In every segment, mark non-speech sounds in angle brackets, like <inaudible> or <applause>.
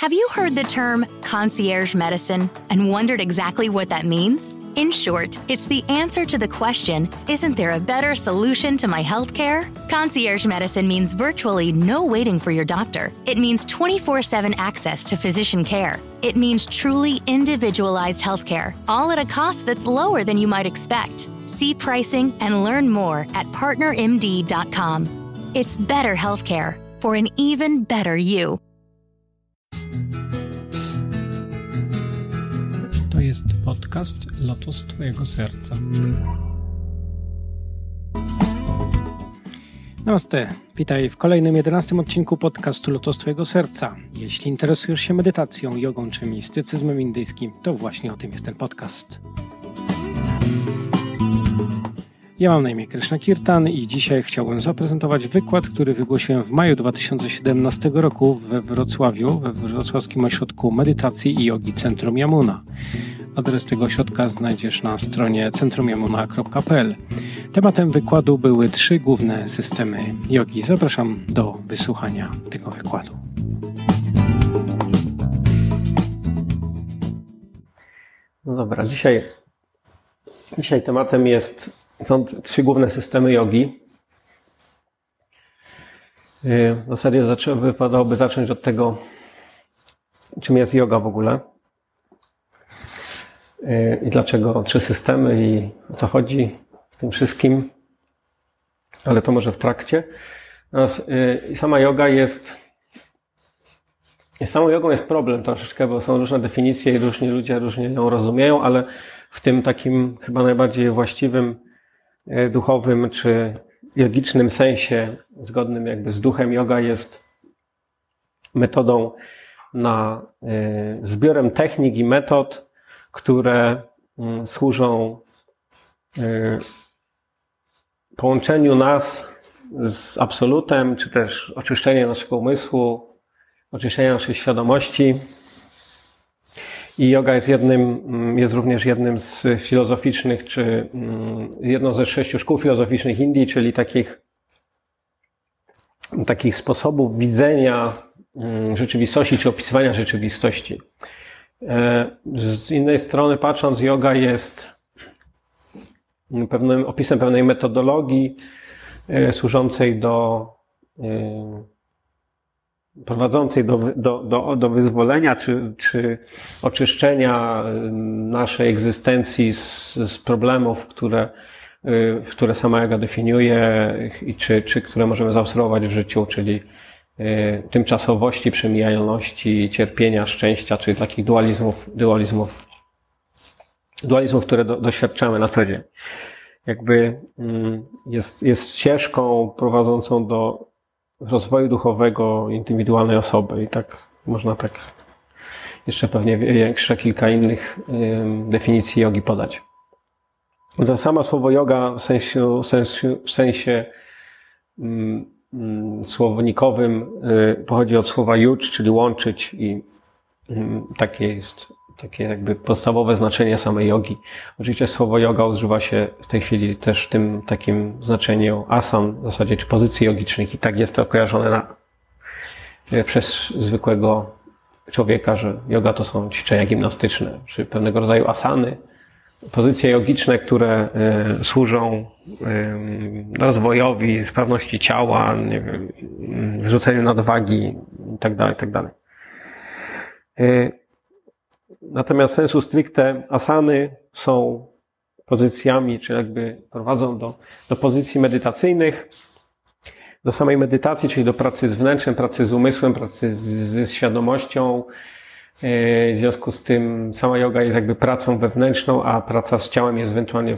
Have you heard the term concierge medicine and wondered exactly what that means? In short, it's the answer to the question Isn't there a better solution to my healthcare? Concierge medicine means virtually no waiting for your doctor. It means 24 7 access to physician care. It means truly individualized healthcare, all at a cost that's lower than you might expect. See pricing and learn more at partnermd.com. It's better healthcare for an even better you. To jest podcast Lotos Twojego Serca. Namaste. Witaj w kolejnym, jedenastym odcinku podcastu Lotos Twojego Serca. Jeśli interesujesz się medytacją, jogą czy mistycyzmem indyjskim, to właśnie o tym jest ten podcast. Ja mam na imię Krishna Kirtan i dzisiaj chciałbym zaprezentować wykład, który wygłosiłem w maju 2017 roku we Wrocławiu, we Wrocławskim Ośrodku Medytacji i Jogi Centrum Yamuna. Adres tego ośrodka znajdziesz na stronie centrumyamuna.pl. Tematem wykładu były trzy główne systemy jogi. Zapraszam do wysłuchania tego wykładu. No dobra, dzisiaj, dzisiaj tematem jest, są trzy główne systemy jogi. Yy, W zasadzie wypadałoby zacząć od tego, czym jest yoga w ogóle Yy, i dlaczego trzy systemy i o co chodzi w tym wszystkim, ale to może w trakcie. Yy, sama yoga jest z samą jogą jest problem troszeczkę, bo są różne definicje i różni ludzie różnie ją rozumieją, ale w tym takim chyba najbardziej właściwym, duchowym czy jogicznym sensie, zgodnym jakby z duchem, yoga jest metodą na e, zbiorem technik i metod, które mm, służą e, połączeniu nas z absolutem, czy też oczyszczenie naszego umysłu, oczyszczenia naszej świadomości. I yoga jest jednym, mm, jest również jednym z filozoficznych, czy mm, jedną ze sześciu szkół filozoficznych Indii, czyli takich, takich sposobów widzenia mm, rzeczywistości, czy opisywania rzeczywistości. E, Z innej strony, patrząc, yoga jest pewnym opisem pewnej metodologii e, służącej do e, prowadzącej do, do, do, do wyzwolenia czy, czy oczyszczenia y, naszej egzystencji z, z problemów, które, y, które sama yoga definiuje i czy, czy które możemy zaobserwować w życiu, czyli y, tymczasowości, przemijalności, cierpienia, szczęścia, czyli takich dualizmów, dualizmów, dualizmów które do, doświadczamy na co dzień. Jakby mm, jest, jest ścieżką prowadzącą do rozwoju duchowego indywidualnej osoby i tak można tak jeszcze pewnie jeszcze kilka innych definicji jogi podać. To samo słowo yoga w sensie, w sensie, w sensie słownikowym y, pochodzi od słowa yucz, czyli łączyć i takie jest takie jakby podstawowe znaczenie samej jogi. Oczywiście słowo yoga używa się w tej chwili też w tym takim znaczeniu asan, w zasadzie czy pozycji jogicznych i tak jest to kojarzone na, e, przez zwykłego człowieka, że yoga to są ćwiczenia gimnastyczne, czy pewnego rodzaju asany, pozycje jogiczne, które e, służą rozwojowi, sprawności ciała, nie wiem, zrzuceniu nadwagi itd., itd. E, Natomiast sensu stricte asany są pozycjami, czy jakby prowadzą do, do pozycji medytacyjnych, do samej medytacji, czyli do pracy z wnętrzem, pracy z umysłem, pracy z, ze świadomością, W związku z tym sama yoga jest jakby pracą wewnętrzną, a praca z ciałem jest ewentualnie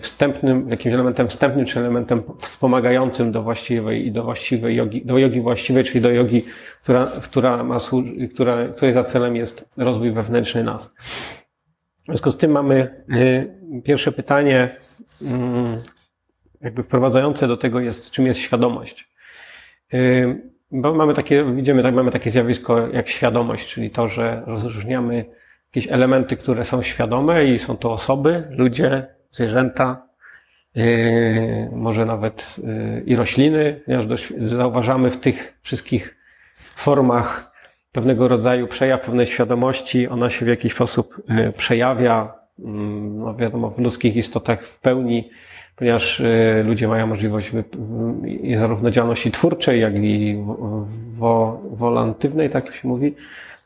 wstępnym, jakimś elementem wstępnym, czy elementem wspomagającym do właściwej i do właściwej jogi, do jogi właściwej, czyli do jogi, która, która ma, która, której za celem jest rozwój wewnętrzny nas. W związku z tym mamy pierwsze pytanie, mm, jakby wprowadzające do tego jest, czym jest świadomość. Bo mamy takie, widzimy, tak, mamy takie zjawisko jak świadomość, czyli to, że rozróżniamy jakieś elementy, które są świadome i są to osoby, ludzie, zwierzęta, yy, może nawet yy, i rośliny, ponieważ zauważamy w tych wszystkich formach pewnego rodzaju przejaw pewnej świadomości, ona się w jakiś sposób yy, przejawia, mm, no wiadomo, w ludzkich istotach w pełni ponieważ y, ludzie mają możliwość zarówno działalności twórczej, jak i wo, wolantywnej, tak to się mówi.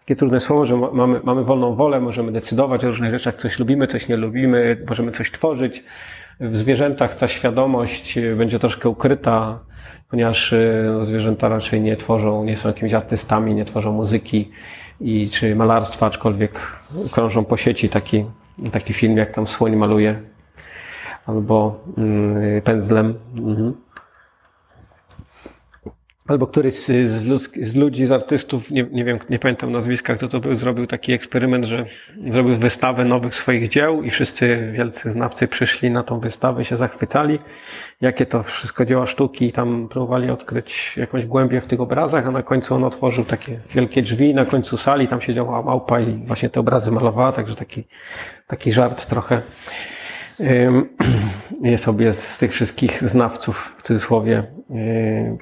Takie trudne słowo, że mamy, mamy wolną wolę, możemy decydować o różnych rzeczach, coś lubimy, coś nie lubimy, możemy coś tworzyć. W zwierzętach ta świadomość y, będzie troszkę ukryta, ponieważ y, no, zwierzęta raczej nie tworzą, nie są jakimiś artystami, nie tworzą muzyki i czy malarstwa, aczkolwiek krążą po sieci taki, taki film, jak tam słoń maluje albo mm, pędzlem. Mhm. Albo któryś z, z, ludzi, z artystów, nie, nie wiem, nie pamiętam nazwiska, kto to był, zrobił taki eksperyment, że zrobił wystawę nowych swoich dzieł i wszyscy wielcy znawcy przyszli na tą wystawę, się zachwycali, jakie to wszystko dzieła sztuki i tam próbowali odkryć jakąś głębię w tych obrazach, a na końcu on otworzył takie wielkie drzwi na końcu sali, tam siedziała małpa i właśnie te obrazy malowała, także taki, taki żart trochę <clears throat> je sobie z tych wszystkich znawców, w cudzysłowie,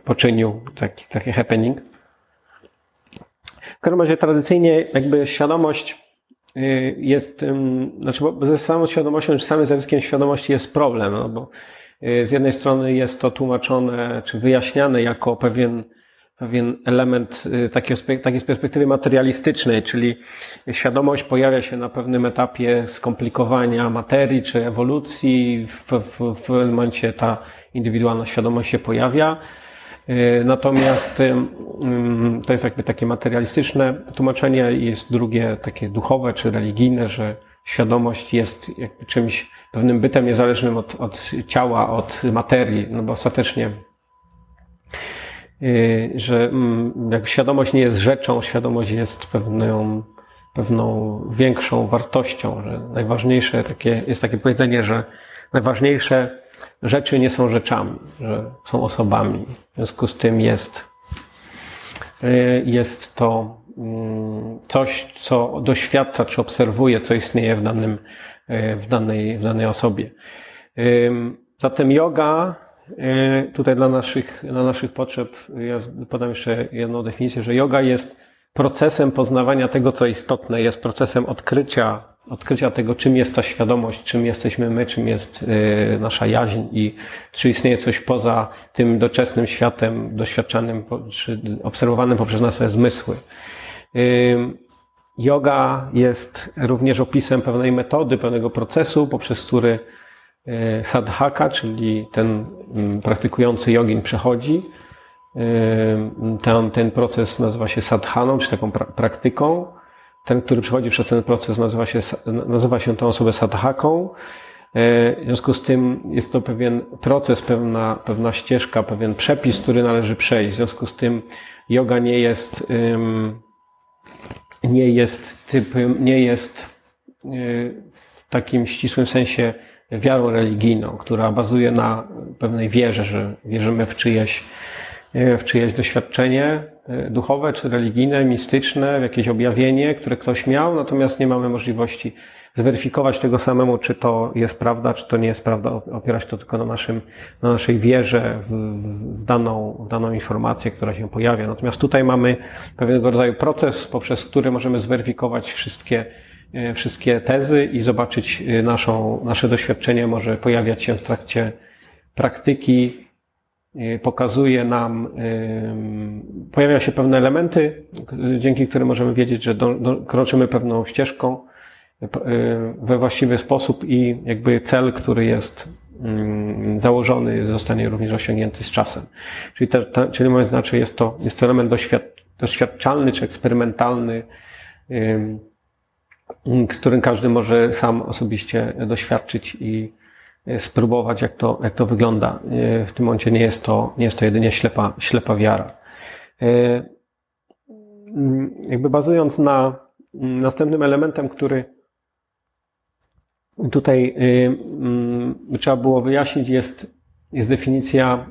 poczynił taki, taki happening. W każdym razie tradycyjnie jakby świadomość y, jest, znaczy ze samą świadomością, czy samym zjawiskiem świadomości jest problem, no bo y, z jednej strony jest to tłumaczone, czy wyjaśniane jako pewien pewien element y, takiej, z perspektywy materialistycznej, czyli świadomość pojawia się na pewnym etapie skomplikowania materii czy ewolucji. W, w, w momencie ta indywidualna świadomość się pojawia. Y, natomiast to jest jakby takie materialistyczne tłumaczenie, jest drugie takie duchowe czy religijne, że świadomość jest jakby czymś, pewnym bytem niezależnym od, od ciała, od materii, no bo ostatecznie że mm, jak świadomość nie jest rzeczą, świadomość jest pewną, pewną większą wartością, że najważniejsze takie, jest takie powiedzenie, że najważniejsze rzeczy nie są rzeczami, że są osobami. W związku z tym jest, y, jest to mm, coś, co doświadcza, czy obserwuje, co istnieje w danym, y, w danej, w danej osobie. Zatem yoga tutaj dla naszych, dla naszych potrzeb ja podam jeszcze jedną definicję, że yoga jest procesem poznawania tego, co istotne, jest procesem odkrycia, odkrycia tego, czym jest ta świadomość, czym jesteśmy my, czym jest e, nasza jaźń i czy istnieje coś poza tym doczesnym światem doświadczanym czy obserwowanym poprzez nasze zmysły. E, yoga jest również opisem pewnej metody, pewnego procesu, poprzez który E, sadhaka, czyli ten mm, praktykujący jogin przechodzi. E, ten, ten proces nazywa się sadhaną, czy taką pra praktyką. Ten, który przechodzi przez ten proces, nazywa się, nazywa się tą osobę sadhaką. E, w związku z tym jest to pewien proces, pewna, pewna ścieżka, pewien przepis, który należy przejść. W związku z tym yoga nie jest, nie jest typem, nie jest w takim ścisłym sensie wiarą religijną, która bazuje na pewnej wierze, że wierzymy w czyjeś, w czyjeś doświadczenie e, duchowe czy religijne, mistyczne, w jakieś objawienie, które ktoś miał, natomiast nie mamy możliwości zweryfikować tego samemu, czy to jest prawda, czy to nie jest prawda, opierać to tylko na, naszym, na naszej wierze w, w, daną, w daną informację, która się pojawia. Natomiast tutaj mamy pewnego rodzaju proces, poprzez który możemy zweryfikować wszystkie wszystkie tezy i zobaczyć e, naszą, nasze doświadczenie może pojawiać się w trakcie praktyki. E, pokazuje nam, pojawiają się pewne elementy, dzięki którym możemy wiedzieć, że do, do, kroczymy pewną ścieżką we właściwy sposób i jakby cel, który jest mm, założony, zostanie również osiągnięty z czasem. Czyli, te, te, czyli mówiąc znaczy, jest to, jest to element doświad, doświadczalny czy eksperymentalny, którym każdy może sam osobiście doświadczyć i spróbować, jak to, jak to wygląda. W tym momencie nie jest to, nie jest to jedynie ślepa, ślepa wiara. Jakby bazując na następnym elementem, który tutaj trzeba było wyjaśnić, jest, jest definicja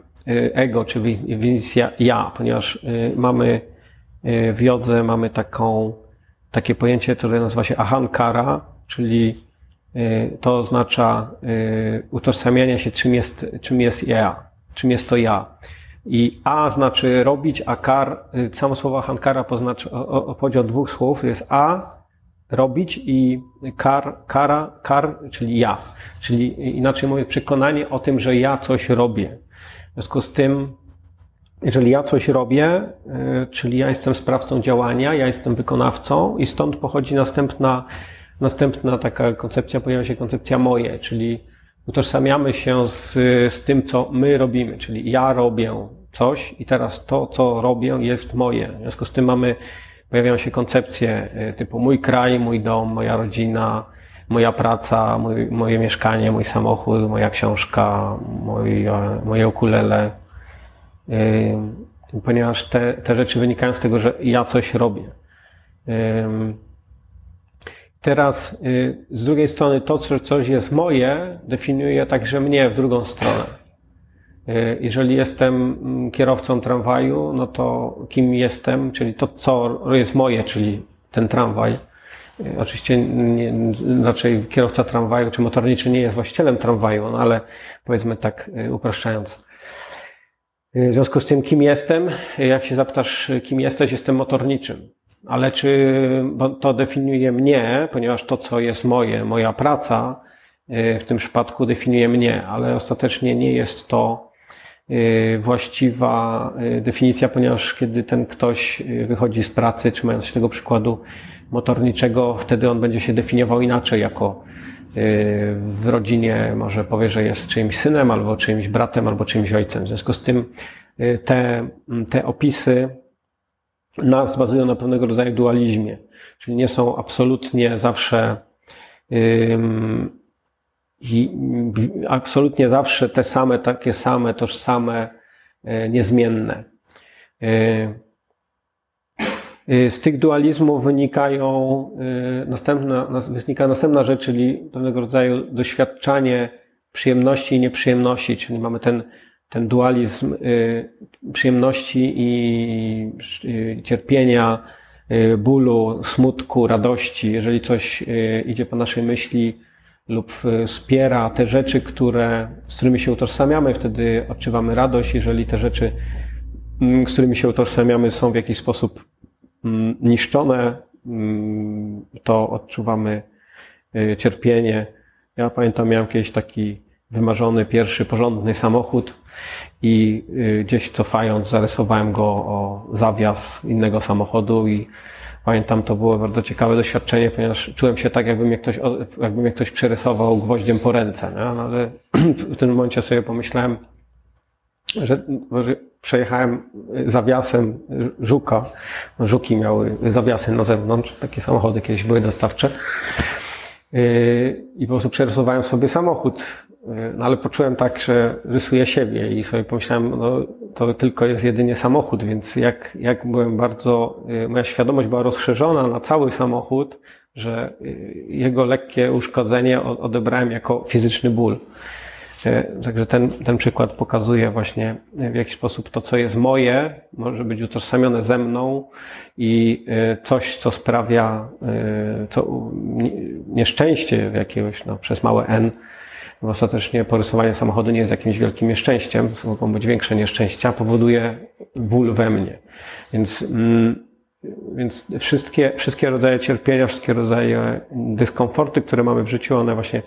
ego, czy definicja ja, ponieważ mamy w jodze mamy taką, takie pojęcie, które nazywa się ahankara, czyli y, to oznacza y, utożsamianie się, czym jest, czym jest ja, czym jest to ja. I a znaczy robić, a kar, y, samo słowo ahankara pochodzi od dwóch słów, jest a, robić i kar, kara, kar, czyli ja. Czyli inaczej mówiąc, przekonanie o tym, że ja coś robię. W związku z tym jeżeli ja coś robię, y, czyli ja jestem sprawcą działania, ja jestem wykonawcą i stąd pochodzi następna, następna taka koncepcja, pojawia się koncepcja moje, czyli utożsamiamy się z, z tym, co my robimy, czyli ja robię coś i teraz to, co robię, jest moje. W związku z tym mamy, pojawiają się koncepcje y, typu mój kraj, mój dom, moja rodzina, moja praca, mój, moje mieszkanie, mój samochód, moja książka, moje, moje ukulele, ponieważ te, te rzeczy wynikają z tego, że ja coś robię. Teraz y, z drugiej strony to, co coś jest moje, definiuje także mnie w drugą stronę. Y, jeżeli jestem mm, kierowcą tramwaju, no to kim jestem, czyli to, co jest moje, czyli ten tramwaj. Y, oczywiście nie, raczej kierowca tramwaju czy motorniczy nie jest właścicielem tramwaju, no ale powiedzmy tak upraszczając. W związku z tym, kim jestem, jak się zapytasz, kim jesteś, jestem motorniczym. Ale czy to definiuje mnie, ponieważ to, co jest moje, moja praca, y, w tym przypadku definiuje mnie, ale ostatecznie nie jest to y, właściwa y, definicja, ponieważ kiedy ten ktoś wychodzi z pracy, trzymając się tego przykładu motorniczego, wtedy on będzie się definiował inaczej jako w rodzinie może powie, że jest czyimś synem, albo czyimś bratem, albo czyimś ojcem. W związku z tym y, te, te opisy nas bazują na pewnego rodzaju dualizmie, czyli nie są absolutnie zawsze absolutnie zawsze te same, takie same, tożsame, y, niezmienne. Y, z tych dualizmów wynikają y, następna, wynika następna rzecz, czyli pewnego rodzaju doświadczanie przyjemności i nieprzyjemności, czyli mamy ten, ten dualizm y, przyjemności i cierpienia, bólu, smutku, radości. Jeżeli coś idzie po naszej myśli lub wspiera te rzeczy, które, z którymi się utożsamiamy, wtedy odczuwamy radość. Jeżeli te rzeczy, z którymi się utożsamiamy, są w jakiś sposób niszczone, mm, to odczuwamy y, cierpienie. Ja pamiętam, miałem kiedyś taki wymarzony pierwszy porządny samochód i y, gdzieś cofając zarysowałem go o zawias innego samochodu i pamiętam, to było bardzo ciekawe doświadczenie, ponieważ czułem się tak, jakby mnie ktoś, jakby mnie ktoś przerysował gwoździem po ręce? No, ale <clears throat> w tym momencie sobie pomyślałem, że przejechałem zawiasem żuka. Żuki miały zawiasy na zewnątrz, takie samochody kiedyś były dostawcze. Yy, I po prostu przerysowałem sobie samochód. Yy, no ale poczułem tak, że rysuję siebie i sobie pomyślałem, no to tylko jest jedynie samochód, więc jak, jak byłem bardzo, yy, moja świadomość była rozszerzona na cały samochód, że jego lekkie uszkodzenie odebrałem jako fizyczny ból. Także ten, ten przykład pokazuje właśnie w jaki sposób to, co jest moje, może być utożsamione ze mną i e, coś, co sprawia e, co, nieszczęście jakiegoś, no, przez małe n, bo ostatecznie porysowanie samochodu nie jest jakimś wielkim nieszczęściem, mogą być większe nieszczęścia, powoduje ból we mnie. Więc, mm, więc wszystkie, wszystkie rodzaje cierpienia, wszystkie rodzaje dyskomforty, które mamy w życiu, one właśnie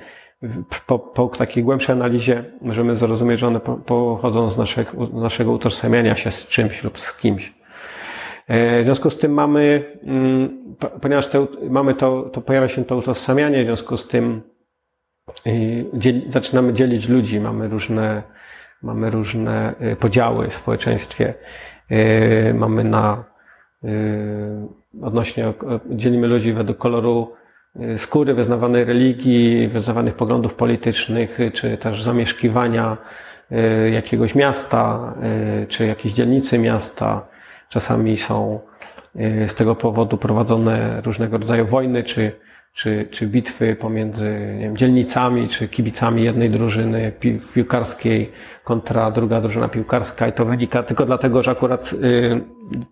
po, po takiej głębszej analizie możemy zrozumieć, że one pochodzą z naszego, naszego utożsamiania się z czymś lub z kimś. E, w związku z tym mamy, mm, ponieważ te, mamy to, to pojawia się to utożsamianie, w związku z tym y, dzieli, zaczynamy dzielić ludzi, mamy różne, mamy różne y, podziały w społeczeństwie. Mamy na odnośnie, dzielimy ludzi według koloru skóry, wyznawanej religii, wyznawanych poglądów politycznych, czy też zamieszkiwania jakiegoś miasta, czy jakiejś dzielnicy miasta. Czasami są z tego powodu prowadzone różnego rodzaju wojny, czy czy, czy bitwy pomiędzy nie wiem, dzielnicami, czy kibicami jednej drużyny pi, piłkarskiej kontra druga drużyna piłkarska i to wynika tylko dlatego, że akurat y,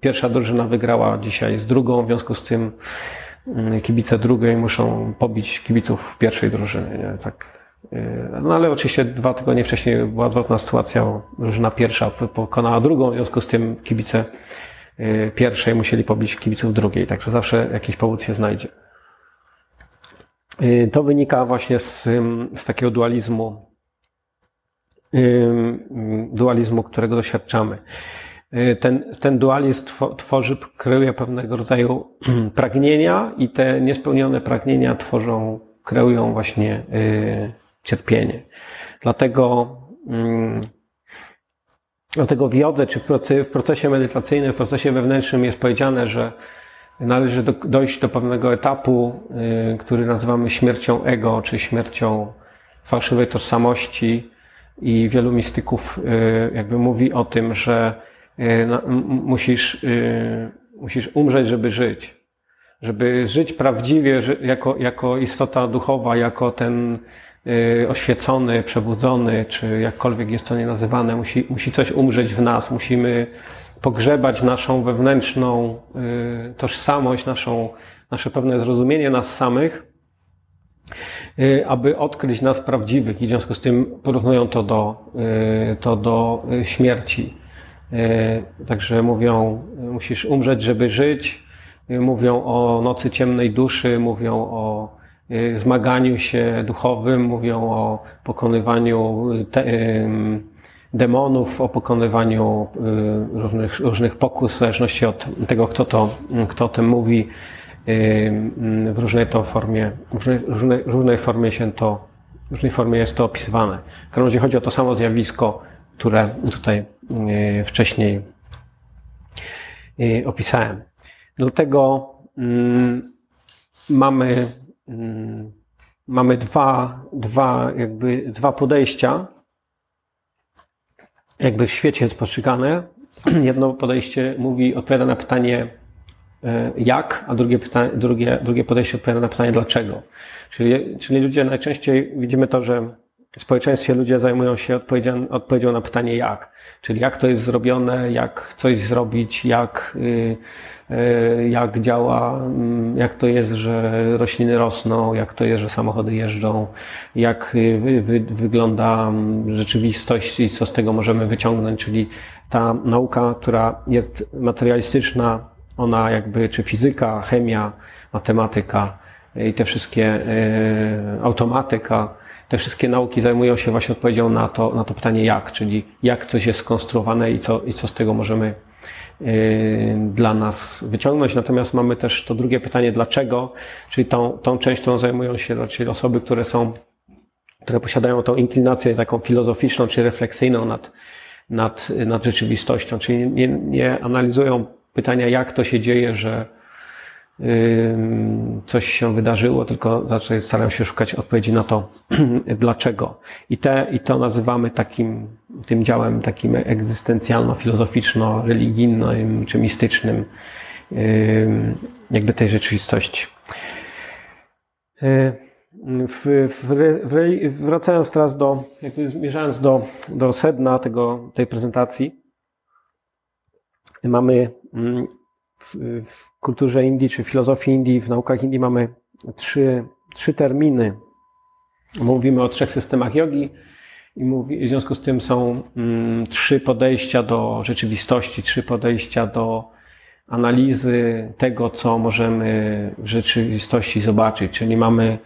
pierwsza drużyna wygrała dzisiaj z drugą, w związku z tym y, kibice drugiej muszą pobić kibiców pierwszej drużyny. Nie? Tak, y, no ale oczywiście dwa tygodnie wcześniej była odwrotna sytuacja, drużyna pierwsza pokonała drugą, w związku z tym kibice y, pierwszej musieli pobić kibiców drugiej, także zawsze jakiś powód się znajdzie. Y, to wynika właśnie z, z takiego dualizmu, dualizmu, którego doświadczamy. Y, ten, ten dualizm tworzy, kreuje pewnego rodzaju <clears throat> pragnienia i te niespełnione pragnienia tworzą, kreują właśnie y, cierpienie. Dlatego, dlatego w jodze, czy w procesie medytacyjnym, w procesie wewnętrznym jest powiedziane, że należy do, dojść do pewnego etapu, y, który nazywamy śmiercią ego, czy śmiercią fałszywej tożsamości. I wielu mistyków jakby mówi o tym, że no, musisz, musisz umrzeć, żeby żyć. Żeby żyć prawdziwie, jako, jako istota duchowa, jako ten oświecony, przebudzony, czy jakkolwiek jest to nie nazywane, musi, musi coś umrzeć w nas, musimy pogrzebać naszą wewnętrzną tożsamość, naszą, nasze pewne zrozumienie nas samych, aby odkryć nas prawdziwych i w związku z tym porównują to do, to do śmierci. Także mówią, musisz umrzeć, żeby żyć. Mówią o nocy ciemnej duszy, mówią o zmaganiu się duchowym, mówią o pokonywaniu te, demonów, o pokonywaniu różnych, różnych pokus, w zależności od tego, kto, to, kto o tym mówi. Y, w różnej to formie, w różnej, różnej formie się to, w różnej formie jest to opisywane. W każdym razie chodzi o to samo zjawisko, które tutaj wcześniej opisałem. Dlatego mm, mamy, mm, mamy dwa, dwa, jakby dwa podejścia jakby w świecie postrzegane. <clears throat> Jedno podejście mówi, odpowiada na pytanie e, jak, a drugie, pytanie, drugie, drugie podejście odpowiada na pytanie dlaczego. Czyli, czyli ludzie najczęściej widzimy to, że społeczeństwie ludzie zajmują się odpowiedzią, odpowiedzią na pytanie jak. Czyli jak to jest zrobione, jak coś zrobić, jak, y, y, jak działa, mm, jak to jest, że rośliny rosną, jak to jest, że samochody jeżdżą, jak y, wy, wy, wygląda mm, rzeczywistość i co z tego możemy wyciągnąć. Czyli ta nauka, która jest materialistyczna, ona jakby, czy fizyka, chemia, matematyka i te wszystkie, automatyka, te wszystkie nauki zajmują się właśnie odpowiedzią na to, na to pytanie jak, czyli jak coś jest skonstruowane i co, i co z tego możemy yy, dla nas wyciągnąć. Natomiast mamy też to drugie pytanie, dlaczego, czyli tą, tą część, którą zajmują się raczej osoby, które są, które posiadają tą inklinację taką filozoficzną czy refleksyjną nad, nad, nad rzeczywistością, czyli nie, nie analizują pytania, jak to się dzieje, że, coś się wydarzyło, tylko zaczęli, staram się szukać odpowiedzi na to, <clears throat> dlaczego. I, te, I to nazywamy takim, tym działem takim egzystencjalno-filozoficzno-religijnym czy mistycznym jakby tej rzeczywistości. W, w, w, wracając teraz do, jakby zmierzając do, do sedna tego, tej prezentacji, mamy w, w kulturze Indii, czy filozofii Indii, w naukach Indii mamy trzy, trzy terminy. Mówimy o trzech systemach jogi i mówi, w związku z tym są mm, trzy podejścia do rzeczywistości, trzy podejścia do analizy tego, co możemy w rzeczywistości zobaczyć. Czyli mamy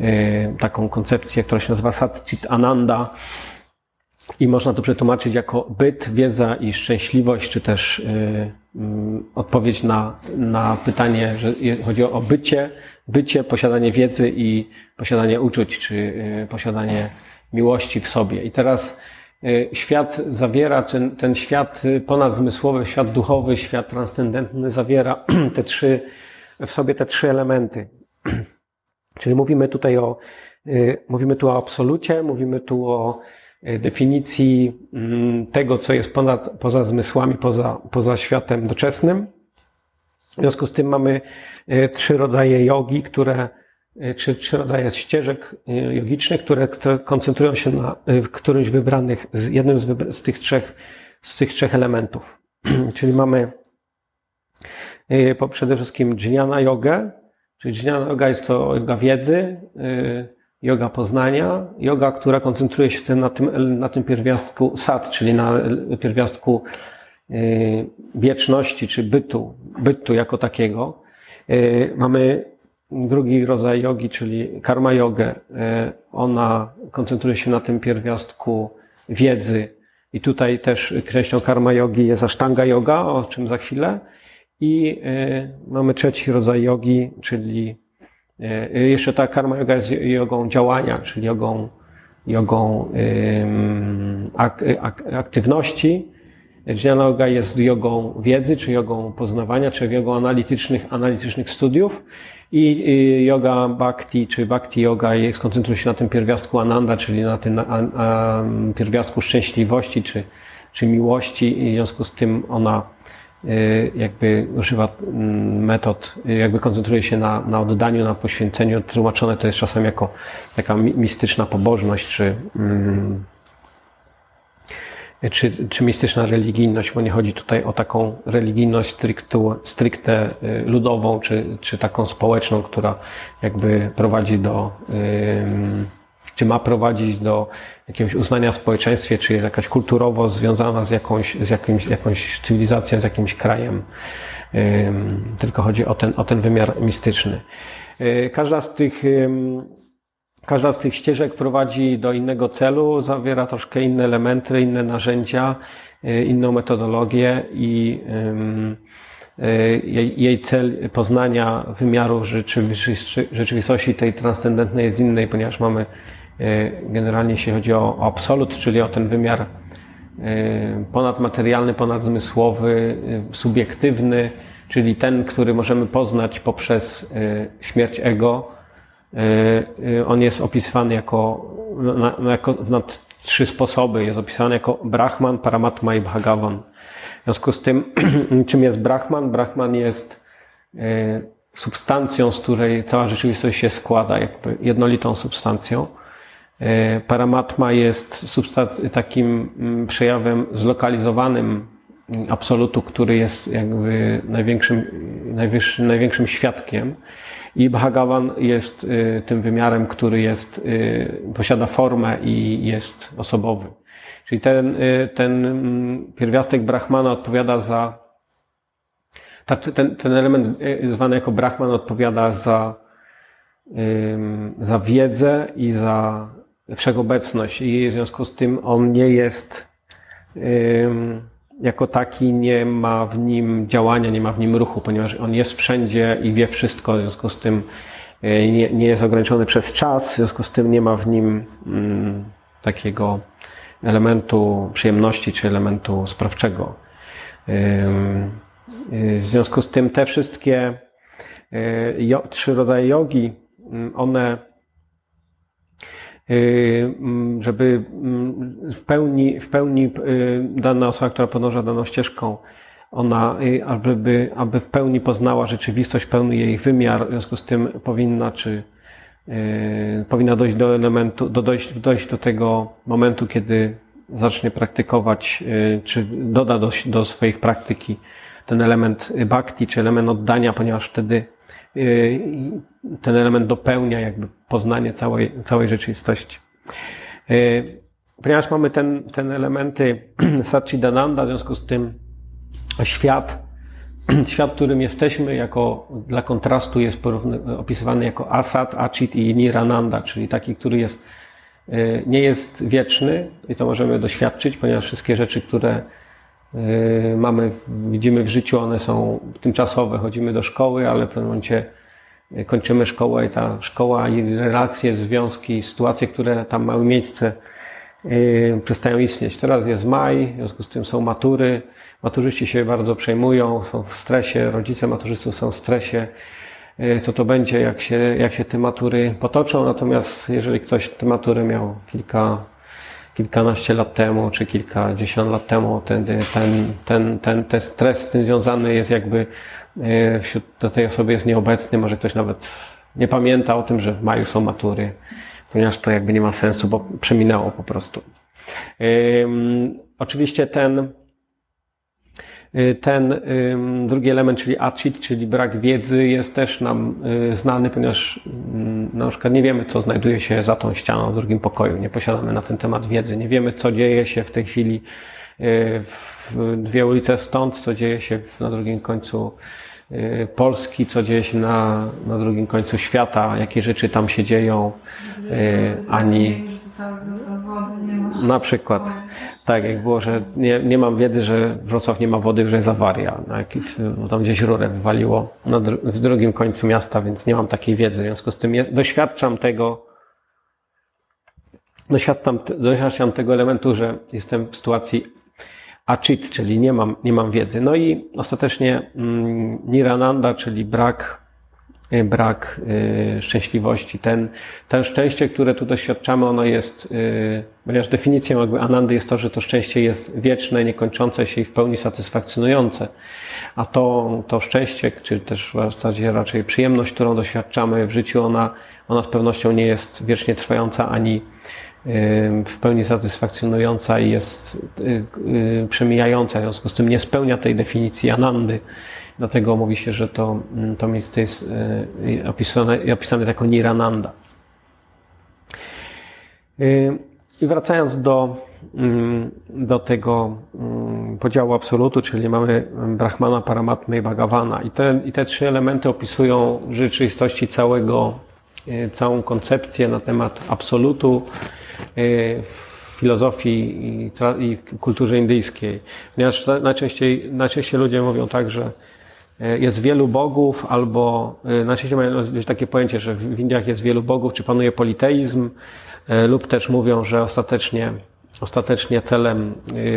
y, taką koncepcję, która się nazywa Satchit Ananda, i można to przetłumaczyć jako byt, wiedza i szczęśliwość, czy też y, odpowiedź na, na pytanie, że chodzi o bycie, bycie, posiadanie wiedzy i posiadanie uczuć, czy y, posiadanie miłości w sobie. I teraz świat zawiera, ten, ten świat ponadzmysłowy, świat duchowy, świat transcendentny zawiera <clears throat> te trzy, w sobie te trzy elementy. <clears throat> Czyli mówimy tutaj o, mówimy tu o absolucie, mówimy tu o definicji mm, tego, co jest ponad, poza zmysłami, poza, poza światem doczesnym. W związku z tym mamy trzy rodzaje jogi, które czy trzy rodzaje ścieżek jogicznych, które, które koncentrują się na którymś wybranych, jednym z, z, tych trzech, z tych trzech elementów. <clears throat> Czyli mamy po przede wszystkim dżniana jogę, czyli dżniana yoga jest to yoga wiedzy, yoga poznania, yoga, która koncentruje się na tym, na tym pierwiastku sat, czyli na pierwiastku wieczności, czy bytu, bytu jako takiego. Mamy drugi rodzaj jogi, czyli karma jogę, e, ona koncentruje się na tym pierwiastku wiedzy. I tutaj też kreślą karma jogi jest asztanga yoga, o czym za chwilę. I mamy trzeci rodzaj jogi, czyli jeszcze ta karma yoga jest jogą działania, czyli jogą, jogą ak, ak, aktywności. Jnana yoga jest jogą wiedzy, czy jogą poznawania, czy jogą analitycznych, analitycznych studiów. I yoga bhakti, czy bhakti yoga skoncentruje się na tym pierwiastku ananda, czyli na tym pierwiastku szczęśliwości, czy, czy miłości i w związku z tym ona y, jakby używa mm, metod, jakby koncentruje się na, na oddaniu, na poświęceniu. Tłumaczone to jest czasem jako taka mistyczna pobożność, czy mm, czy, czy mistyczna religijność, bo nie chodzi tutaj o taką religijność stricte, stricte y, ludową, czy, czy taką społeczną, która jakby prowadzi do, czy ma prowadzić do jakiegoś uznania w społeczeństwie, czy jakaś kulturowo związana z jakąś, z jakimś, jakąś cywilizacją, z jakimś krajem. Tylko chodzi o ten, o ten wymiar mistyczny. Y, każda z tych Każda z tych ścieżek prowadzi do innego celu, zawiera troszkę inne elementy, inne narzędzia, y, inną metodologię i y, jej cel poznania wymiaru rzeczywistości tej transcendentnej jest inny, ponieważ mamy generalnie jeśli chodzi o absolut, czyli o ten wymiar ponadmaterialny, ponadzmysłowy, subiektywny, czyli ten, który możemy poznać poprzez śmierć ego, on jest opisywany jako, na, jako na trzy sposoby. Jest opisany jako Brahman, Paramatma i Bhagavan. W związku z tym, <clears throat> czym jest Brahman? Brahman jest substancją, z której cała rzeczywistość się składa, jakby jednolitą substancją. Paramatma jest takim mm, przejawem zlokalizowanym absolutu, który jest jakby największym, największym świadkiem. I Bhagavan jest y, tym wymiarem, który jest, y, posiada formę i jest osobowy. Czyli ten, ten mm, pierwiastek Brahmana odpowiada za, ten, ten element zwany jako Brahman odpowiada za, za wiedzę i za wszechobecność i w związku z tym on nie jest jako taki nie ma w nim działania, nie ma w nim ruchu, ponieważ on jest wszędzie i wie wszystko, w związku z tym e, nie, nie jest ograniczony przez czas, w związku z tym nie ma w nim takiego elementu przyjemności czy elementu sprawczego. E, w związku z tym te wszystkie e, trzy rodzaje jogi, one Y, żeby mm, w pełni, w pełni y, dana osoba, która podąża daną ścieżką, ona, y, aby, aby w pełni poznała rzeczywistość, pełny jej wymiar, w związku z tym powinna, czy powinna dojść do elementu, do dojść, dojść do tego momentu, kiedy zacznie praktykować, czy doda do, do swoich praktyki ten element bhakti, czy element oddania, ponieważ wtedy ten element dopełnia jakby poznanie całej, całej rzeczywistości. E, ponieważ mamy ten, ten elementy <clears throat> Satchidananda, w związku z tym świat, <clears throat> świat, którym jesteśmy, jako dla kontrastu jest opisywany jako Asat, Achit i Nirananda, czyli taki, który jest, e, nie jest wieczny i to możemy doświadczyć, ponieważ wszystkie rzeczy, które mamy, widzimy w życiu, one są tymczasowe. Chodzimy do szkoły, ale w pewnym momencie kończymy szkołę i ta szkoła i relacje, związki, sytuacje, które tam mają miejsce, przestają istnieć. Teraz jest maj, w związku z tym są matury. Maturzyści się bardzo przejmują, są w stresie, rodzice maturzystów są w stresie, co to będzie, jak się, jak się te matury potoczą. Natomiast jeżeli ktoś te matury miał kilka, kilkanaście lat temu, czy kilkadziesiąt lat temu, ten, ten, ten, ten, ten stres z tym związany jest jakby wśród tej osoby jest nieobecny, może ktoś nawet nie pamięta o tym, że w maju są matury, ponieważ to jakby nie ma sensu, bo przeminęło po prostu. oczywiście ten, ten drugi element, czyli cheat, czyli brak wiedzy, jest też nam y, znany, ponieważ mm, na przykład nie wiemy, co znajduje się za tą ścianą w drugim pokoju. Nie posiadamy na ten temat wiedzy. Nie wiemy, co dzieje się w tej chwili y, w dwie ulice stąd, co dzieje się na drugim końcu Y, Polski, co dzieje się na, na drugim końcu świata, jakie rzeczy tam się dzieją, y, ani na przykład, tak jak było, że nie, nie mam wiedzy, że Wrocław nie ma wody, że jest awaria, bo tam gdzieś rurę wywaliło na, w drugim końcu miasta, więc nie mam takiej wiedzy. W związku z tym doświadczam tego, doświadczam, doświadczam tego elementu, że jestem w sytuacji a cheat, czyli nie mam, nie mam wiedzy. No i ostatecznie mm, nirananda, czyli brak, brak y, szczęśliwości. Ten, ten szczęście, które tu doświadczamy, ono jest, y, ponieważ definicją jakby anandy jest to, że to szczęście jest wieczne, niekończące się i w pełni satysfakcjonujące. A to, to szczęście, czy też w zasadzie raczej przyjemność, którą doświadczamy w życiu, ona, ona z pewnością nie jest wiecznie trwająca ani w pełni satysfakcjonująca i jest y, y, przemijająca, w związku z tym nie spełnia tej definicji anandy. Dlatego mówi się, że to, mm, to miejsce jest y, opisane, opisane jako nirananda. I wracając do, mm, do tego mm, podziału absolutu, czyli mamy Brahmana, Paramatmę i Bhagavana. I te, I te trzy elementy opisują rzeczywistości całego, całą koncepcję na temat absolutu, w filozofii i, kulturze indyjskiej. Ponieważ najczęściej, najczęściej ludzie mówią tak, że jest wielu bogów, albo y, najczęściej mają takie pojęcie, że w Indiach jest wielu bogów, czy panuje politeizm, lub też mówią, że ostatecznie, ostatecznie celem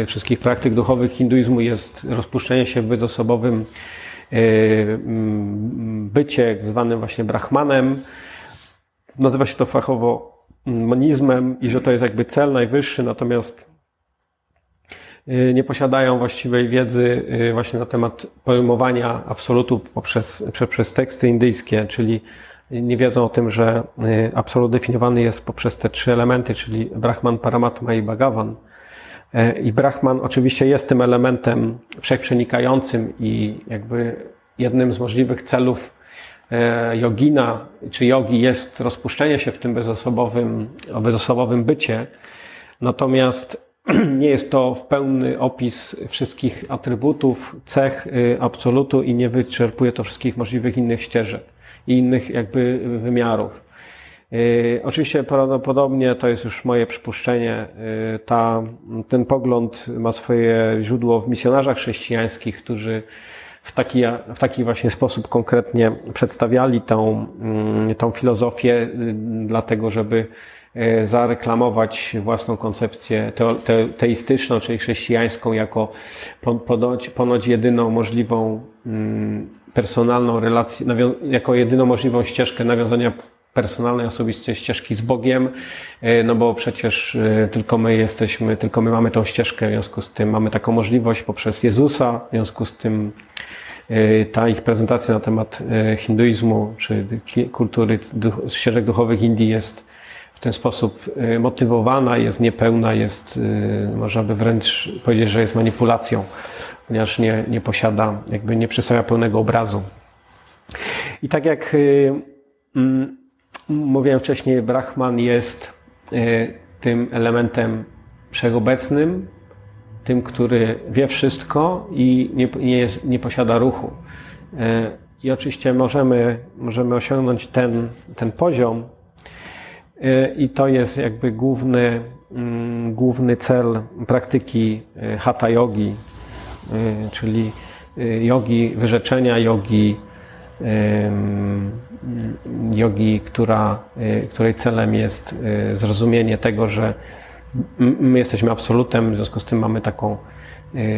wszystkich praktyk duchowych hinduizmu jest rozpuszczenie się w bezosobowym bycie, zwanym właśnie brahmanem. Nazywa się to fachowo monizmem i że to jest jakby cel najwyższy, natomiast nie posiadają właściwej wiedzy y, właśnie na temat pojmowania absolutu poprzez, poprzez teksty indyjskie, czyli nie wiedzą o tym, że y, absolut definiowany jest poprzez te trzy elementy, czyli Brahman, Paramatma i Bhagavan. I Brahman oczywiście jest tym elementem wszechprzenikającym i jakby jednym z możliwych celów jogina czy jogi jest rozpuszczenie się w tym bezosobowym, bezosobowym bycie, natomiast <clears throat> nie jest to pełny opis wszystkich atrybutów, cech y, absolutu i nie wyczerpuje to wszystkich możliwych innych ścieżek i innych jakby wymiarów. Y, oczywiście prawdopodobnie to jest już moje przypuszczenie. Y, ta, ten pogląd ma swoje źródło w misjonarzach chrześcijańskich, którzy w taki, w taki właśnie sposób konkretnie przedstawiali tą, mm, tą filozofię, dlatego żeby zareklamować własną koncepcję teistyczną, czyli chrześcijańską, jako ponoć, ponoć jedyną możliwą mm, personalną relację, jako jedyną możliwą ścieżkę nawiązania personalnej, osobistej ścieżki z Bogiem, y, no bo przecież tylko my jesteśmy, tylko my mamy tą ścieżkę, w związku z tym mamy taką możliwość poprzez Jezusa, w związku z tym E, ta ich prezentacja na temat e, hinduizmu czy kultury ścieżek duchowych Indii jest ten sposób e, motywowana, jest niepełna, jest, można by wręcz powiedzieć, że jest manipulacją, ponieważ nie, nie posiada, jakby nie przedstawia pełnego obrazu. I tak jak mm, mówiłem wcześniej, Brahman jest tym elementem wszechobecnym, tym, który wie wszystko i nie, nie, jest, nie posiada ruchu. I oczywiście możemy, możemy osiągnąć ten, ten poziom, i to jest jakby główny, mm, główny cel praktyki e, hatha yogi, czyli jogi wyrzeczenia, jogi, jogi, która, której celem jest zrozumienie tego, że my jesteśmy absolutem, w związku z tym mamy taką,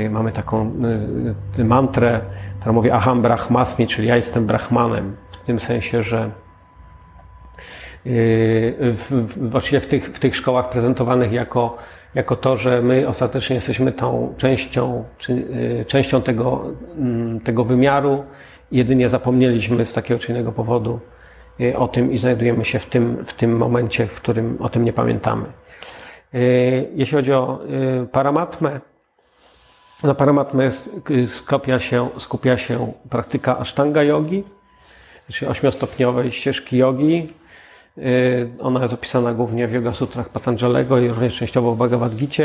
mamy taką mantrę, która mówi aham brahmasmi, czyli ja jestem brahmanem, w tym sensie, że w, w, oczywiście w tych, w tych szkołach prezentowanych jako, jako to, że my ostatecznie jesteśmy tą częścią, czy, częścią tego, mm, tego wymiaru, jedynie zapomnieliśmy z takiego czy innego powodu y, o tym i znajdujemy się w tym, w tym momencie, w którym o tym nie pamiętamy. Jeśli chodzi o paramatmę, na paramatmę skupia się, skupia się praktyka ashtanga yogi, czyli ośmiostopniowej ścieżki yogi. Ona jest opisana głównie w Yoga Sutrach Patanjalego i również częściowo w Bhagavad Gita.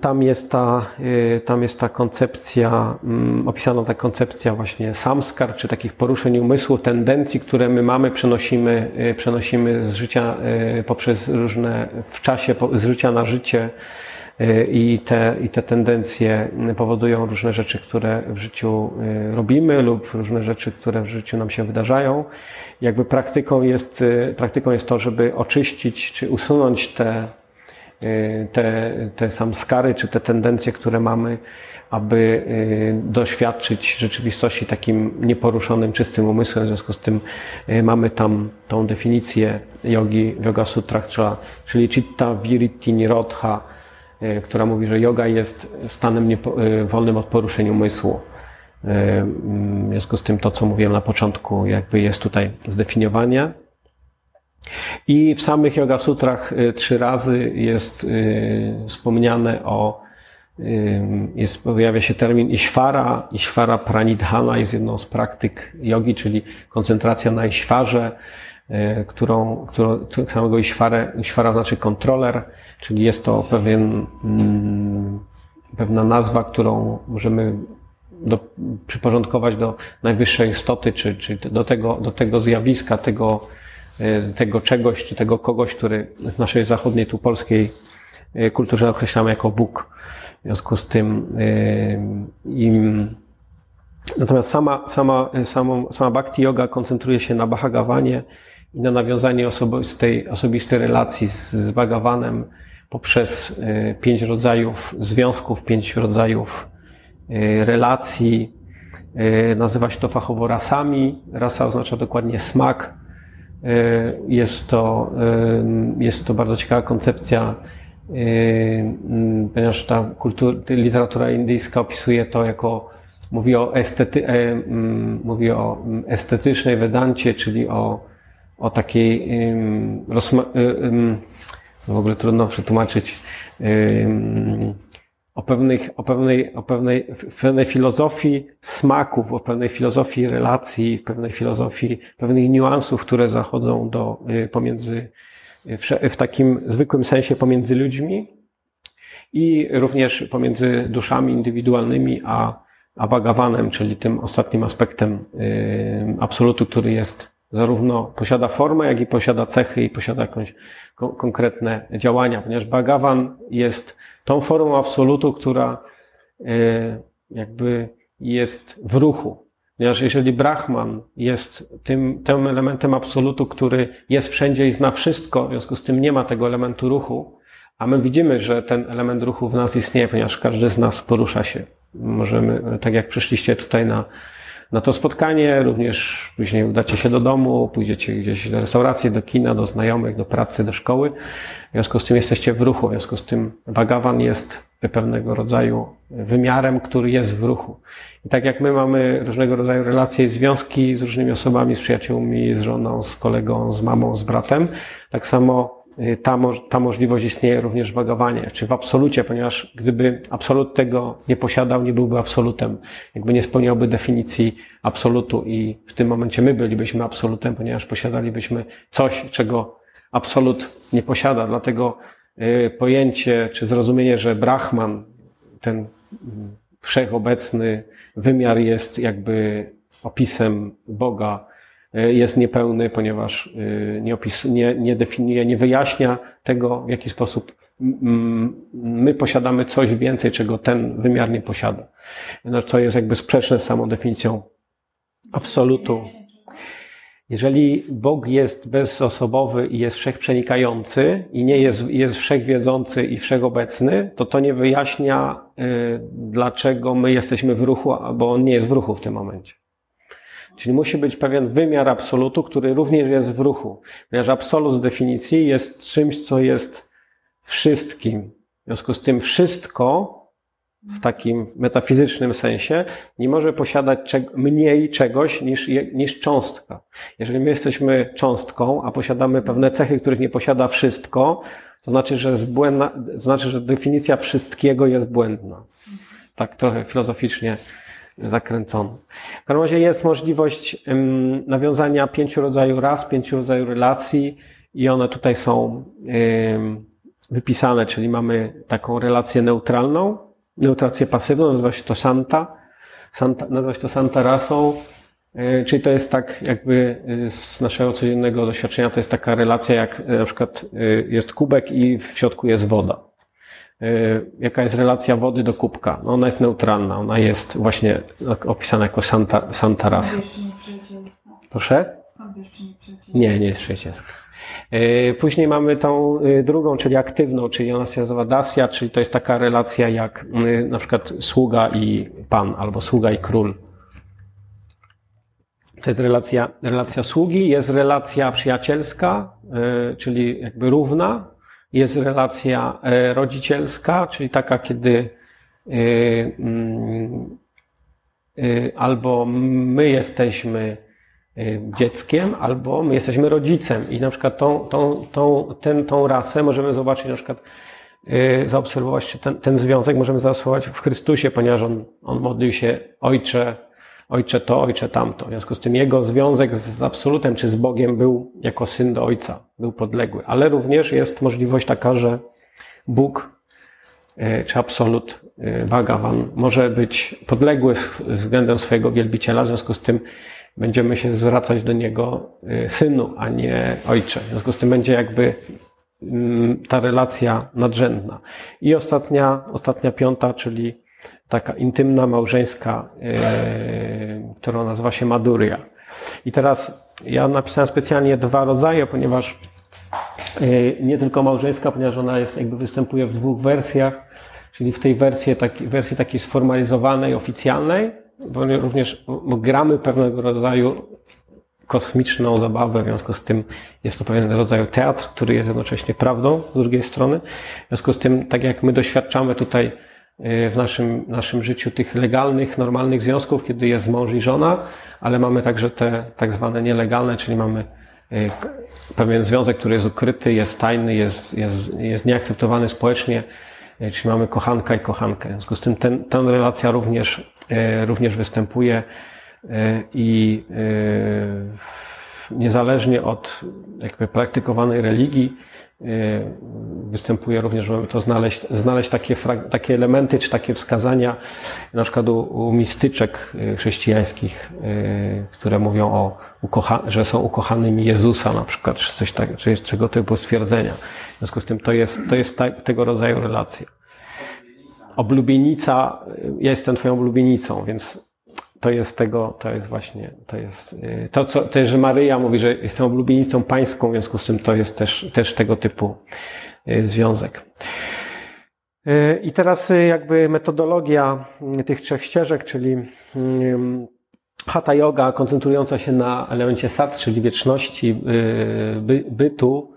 Tam jest ta, y, tam jest ta koncepcja, mm, opisana ta koncepcja właśnie samskar, czy takich poruszeń umysłu, tendencji, które my mamy, przenosimy, y, przenosimy z życia y, poprzez różne, w czasie, z życia na życie i te, i te tendencje powodują różne rzeczy, które w życiu robimy lub różne rzeczy, które w życiu nam się wydarzają. Jakby praktyką jest, praktyką jest to, żeby oczyścić czy usunąć te te, te samskary, czy te tendencje, które mamy, aby doświadczyć rzeczywistości takim nieporuszonym, czystym umysłem. W związku z tym mamy tam tą definicję jogi w Yoga Sutrach, czyli Chitta Vritti Nirodha, która mówi, że yoga jest stanem wolnym od poruszenia umysłu. W związku z tym to, co mówiłem na początku, jakby jest tutaj zdefiniowanie. I w samych Yoga Sutrach trzy razy jest wspomniane o, jest, pojawia się termin Ishvara. Ishvara Pranidhana jest jedną z praktyk jogi, czyli koncentracja na Ishwarze, którą, którą samego Ishvara, Ishvara znaczy kontroler, czyli jest to pewien, mm, pewna nazwa, którą możemy do, przyporządkować do najwyższej istoty, czy, czy do, tego, do tego zjawiska, tego, Y, tego czegoś, czy tego kogoś, który w naszej zachodniej, tu polskiej y, kulturze określamy jako Bóg. W związku z tym y, im Natomiast sama, sama, sama, sama Bhakti Yoga koncentruje się na Bhagawanie i na nawiązanie osobistej, osobistej relacji z, z Bhagawanem poprzez pięć rodzajów związków, pięć rodzajów relacji. Nazywa się to fachowo rasami. Rasa oznacza dokładnie smak. E, jest to, e, jest to bardzo ciekawa koncepcja, e, ponieważ ta kultura, literatura indyjska opisuje to jako, mówi o, estety, mówi o estetycznej wedancie, czyli o, o takiej, rozma, w ogóle trudno przetłumaczyć, o, pewnych, o, pewnej, o pewnej, pewnej filozofii smaków, o pewnej filozofii relacji, pewnej filozofii, pewnych niuansów, które zachodzą do, y, pomiędzy, y, w, takim zwykłym sensie pomiędzy ludźmi i również pomiędzy duszami indywidualnymi a, a Bhagawanem, czyli tym ostatnim aspektem absolutu, który jest zarówno posiada formę, jak i posiada cechy i posiada jakąś konkretne działania, ponieważ Bhagavan jest tą formą absolutu, która e, jakby jest w ruchu. Ponieważ jeżeli Brahman jest tym, tym elementem absolutu, który jest wszędzie i zna wszystko, w związku z tym nie ma tego elementu ruchu, a my widzimy, że ten element ruchu w nas istnieje, ponieważ każdy z nas porusza się. Możemy, tak jak przyszliście tutaj na na to spotkanie, również później udacie się do domu, pójdziecie gdzieś do restauracji, do kina, do znajomych, do pracy, do szkoły. W związku z tym jesteście w ruchu, w związku z tym Bhagavan jest pewnego rodzaju wymiarem, który jest w ruchu. I tak jak my mamy różnego rodzaju relacje i związki z różnymi osobami, z przyjaciółmi, z żoną, z kolegą, z mamą, z bratem, tak samo ta, ta możliwość istnieje również w Bhagavanie, czy w absolucie, ponieważ gdyby absolut tego nie posiadał, nie byłby absolutem, jakby nie spełniałby definicji absolutu i w tym momencie my bylibyśmy absolutem, ponieważ posiadalibyśmy coś, czego absolut nie posiada. Dlatego y, pojęcie czy zrozumienie, że Brahman, ten mm, wszechobecny wymiar jest jakby opisem Boga, jest niepełny, ponieważ e, nie, opis, nie, nie definiuje, nie wyjaśnia tego, w jaki sposób my posiadamy coś więcej, czego ten wymiar nie posiada. No, co jest jakby sprzeczne z samą definicją absolutu. Jeżeli Bóg jest bezosobowy i jest wszechprzenikający i nie jest, jest wszechwiedzący i wszechobecny, to to nie wyjaśnia, y, dlaczego my jesteśmy w ruchu, bo On nie jest w ruchu w tym momencie. Czyli musi być pewien wymiar absolutu, który również jest w ruchu. Ponieważ absolut z definicji jest czymś, co jest wszystkim. W związku z tym wszystko w takim metafizycznym sensie nie może posiadać mniej czegoś niż, niż cząstka. Jeżeli my jesteśmy cząstką, a posiadamy pewne cechy, których nie posiada wszystko, to znaczy, że, to znaczy, że definicja wszystkiego jest błędna. Tak trochę filozoficznie zakręcony. W każdym razie jest możliwość nawiązania pięciu rodzajów ras, pięciu rodzajów relacji i one tutaj są wypisane, czyli mamy taką relację neutralną, neutrację pasywną, nazywa się to Santa, Santa nazywa się to Santa rasą, e, czyli to jest tak jakby e, z naszego codziennego doświadczenia, to jest taka relacja jak e, na przykład jest kubek i w środku jest woda. Jaka jest relacja wody do kubka? No ona jest neutralna, ona jest właśnie opisana jako Santa, Santa rasa. Proszę? Nie, nie jest przyjacielska. E, później mamy tą e, drugą, czyli aktywną, czyli ona się nazywa Dacia, czyli to jest taka relacja jak e, na przykład sługa i pan, albo sługa i król. To jest relacja, relacja sługi, jest relacja przyjacielska, czyli jakby równa, jest relacja rodzicielska, czyli taka, kiedy mm, albo my jesteśmy dzieckiem, albo my jesteśmy rodzicem. I na przykład tą, tą, tą, ten, tą rasę możemy zobaczyć, na przykład zaobserwować ten, ten związek, możemy zaobserwować w Chrystusie, ponieważ on, on modlił się Ojcze, Ojcze to, Ojcze tamto. W związku z tym jego związek z Absolutem czy z Bogiem był jako syn do Ojca, był podległy. Ale również jest możliwość taka, że Bóg y, czy Absolut y, Bhagavan może być podległy względem swojego wielbiciela, w związku z tym będziemy się zwracać do niego y, synu, a nie ojcze. W związku z tym będzie jakby mm, ta relacja nadrzędna. I ostatnia, ostatnia piąta, czyli taka intymna, małżeńska, yy, którą nazywa się Maduria. I teraz ja napisałem specjalnie dwa rodzaje, ponieważ yy, nie tylko małżeńska, ponieważ ona jest, jakby występuje w dwóch wersjach, czyli w tej wersji, tak, wersji takiej sformalizowanej, oficjalnej, bo również gramy pewnego rodzaju kosmiczną zabawę, w związku z tym jest to pewien rodzaj teatr, który jest jednocześnie prawdą z drugiej strony. W związku z tym, tak jak my doświadczamy tutaj w naszym, naszym życiu tych legalnych, normalnych związków, kiedy jest mąż i żona, ale mamy także te tak zwane nielegalne, czyli mamy y, pewien związek, który jest ukryty, jest tajny, jest, jest, jest nieakceptowany społecznie, y, czyli mamy kochanka i kochankę. W związku z tym ten, ta relacja również również występuje i niezależnie od jakby praktykowanej religii występuje również, żeby to znaleźć, znaleźć takie, takie elementy czy takie wskazania, na przykład u, u mistyczek chrześcijańskich, które mówią o, że są ukochanymi Jezusa na przykład, czy coś tak, czy czego typu stwierdzenia. W związku z tym to jest, to jest ta, tego rodzaju relacja oblubienica, ja jestem twoją oblubienicą, więc to jest tego, to jest właśnie, to jest y, to, co Maryja mówi, że jestem oblubienicą pańską, w związku z tym to jest też, też tego typu y, związek. Y, I teraz jakby metodologia tych trzech ścieżek, czyli Hatha yoga koncentrująca się na elemencie sat, czyli wieczności by, bytu.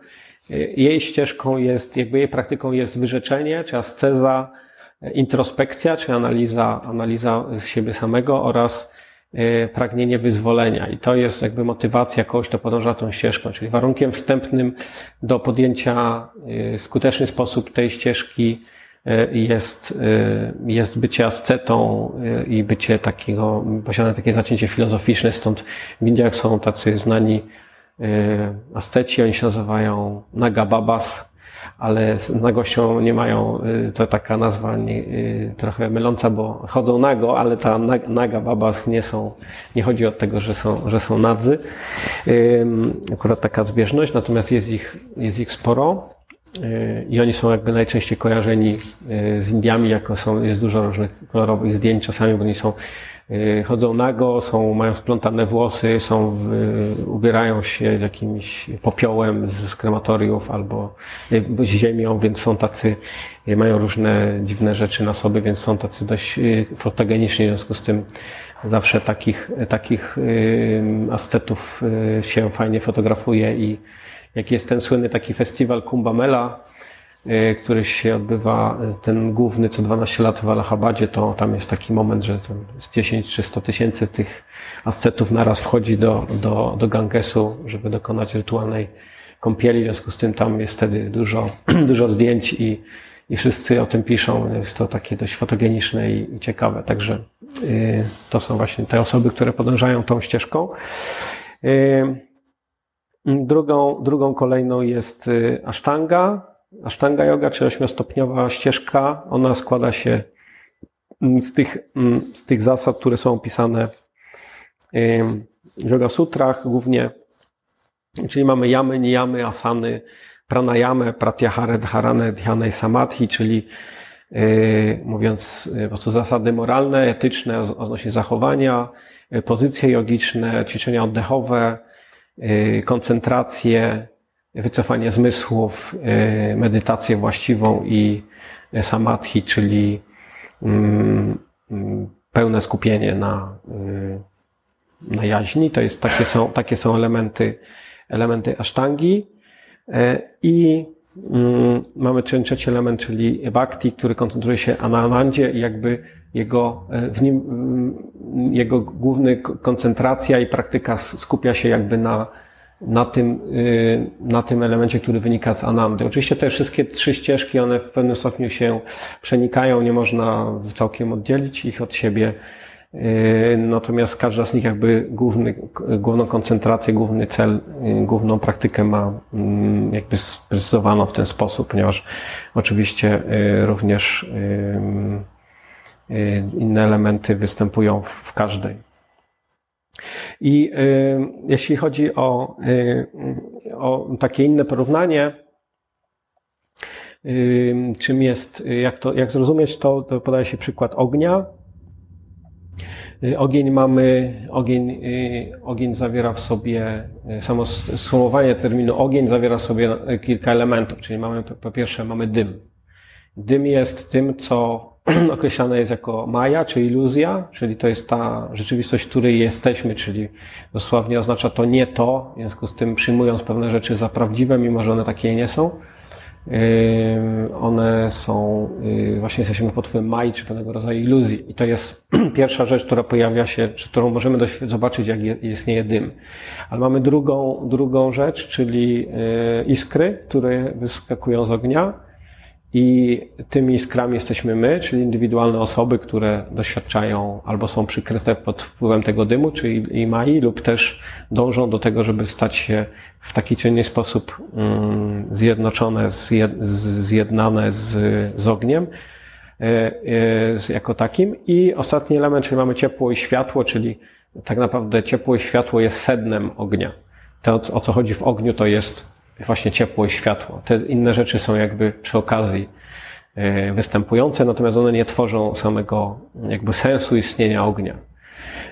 Jej ścieżką jest, jakby jej praktyką jest wyrzeczenie, czy asceza, introspekcja, czy analiza, analiza z siebie samego oraz e, pragnienie wyzwolenia. I to jest jakby motywacja kogoś, kto podąża tą ścieżką, czyli warunkiem wstępnym do podjęcia e, w skuteczny sposób tej ścieżki e, jest, jest bycie ascetą i bycie takiego, posiadanie takie zacięcie filozoficzne, stąd w Indiach są tacy znani asceci, oni się nazywają Nagababas, ale z nagością nie mają, y, to taka nazwa nie, y, trochę myląca, bo chodzą nago, ale ta naga babas nie są, nie chodzi o tego, że są, że są nadzy. Akurat taka zbieżność, natomiast jest ich, jest ich sporo. Y, I oni są jakby najczęściej kojarzeni z Indiami, jako są, jest dużo różnych kolorowych zdjęć czasami, bo oni są chodzą nago, są, mają splątane włosy, są, w, ubierają się jakimś popiołem z krematoriów albo z ziemią, więc są tacy, mają różne dziwne rzeczy na sobie, więc są tacy dość fotogeniczni, w związku z tym zawsze takich, takich ascetów się fajnie fotografuje i jak jest ten słynny taki festiwal Kumbamela, y, który się odbywa, ten główny co 12 lat w Allahabadzie, to tam jest taki moment, że tam z 10 czy 100 tysięcy tych ascetów naraz wchodzi do, do, do Gangesu, żeby dokonać rytualnej kąpieli. W związku z tym tam jest wtedy dużo, <clears throat> dużo zdjęć i, i wszyscy o tym piszą. Jest to takie dość fotogeniczne i, i ciekawe. Także y, to są właśnie te osoby, które podążają tą ścieżką. Y, Drugą, drugą kolejną jest y, asztanga. Asztanga yoga, czy ośmiostopniowa ścieżka. Ona składa się mm, z tych, mm, z tych zasad, które są opisane w Yoga Sutrach głównie. Czyli mamy jamy, niyamy, asany, pranayamy, pratyahara, dharana, dhyana i samadhi, czyli y, mówiąc y, po prostu zasady moralne, etyczne odnośnie zachowania, pozycje jogiczne, ćwiczenia oddechowe, koncentrację, wycofanie zmysłów, y, medytację właściwą i samadhi, czyli mm, mm, pełne skupienie na, y, na jaźni. To jest, takie są, takie są elementy, elementy asztangi. I mm, mamy trzeci element, czyli bhakti, który koncentruje się na anandzie i jakby jego, w nim, jego główny koncentracja i praktyka skupia się jakby na, na tym, y, na tym elemencie, który wynika z Anandy. Oczywiście te wszystkie trzy ścieżki, one w pewnym stopniu się przenikają, nie można całkiem oddzielić ich od siebie. Y, natomiast każda z nich jakby główny, główną koncentrację, główny cel, y, główną praktykę ma mm, jakby sprecyzowano w ten sposób, ponieważ oczywiście również inne elementy występują w każdej. I y, jeśli chodzi o, y, o takie inne porównanie, czym jest, jak, to, jak zrozumieć to, to podaje się przykład ognia. Ogień mamy, ogień, ogień zawiera w sobie, samo sformułowanie terminu ogień zawiera w sobie kilka elementów, czyli mamy, po pierwsze mamy dym. Dym jest tym, co <clears throat> określane jest jako maja, czy iluzja, czyli to jest ta rzeczywistość, w której jesteśmy, czyli dosłownie oznacza to nie to, w związku z tym przyjmując pewne rzeczy za prawdziwe, mimo że one takie nie są. One są, y, właśnie jesteśmy pod wpływem Mai, czy pewnego rodzaju iluzji. I to jest <clears throat> pierwsza rzecz, która pojawia się, czy którą możemy zobaczyć, jak istnieje dym. Ale mamy drugą, drugą rzecz, czyli y, iskry, które wyskakują z ognia i tymi iskrami jesteśmy my, czyli indywidualne osoby, które doświadczają albo są przykryte pod wpływem tego dymu, czyli mai, lub też dążą do tego, żeby stać się w taki czy inny sposób mm, zjednoczone, zjednane z, z ogniem e, e, jako takim. I ostatni element, czyli mamy ciepło i światło, czyli tak naprawdę ciepło i światło jest sednem ognia. To, o co chodzi w ogniu, to jest właśnie ciepło i światło. Te inne rzeczy są jakby przy okazji e, występujące, natomiast one nie tworzą samego jakby sensu istnienia ognia.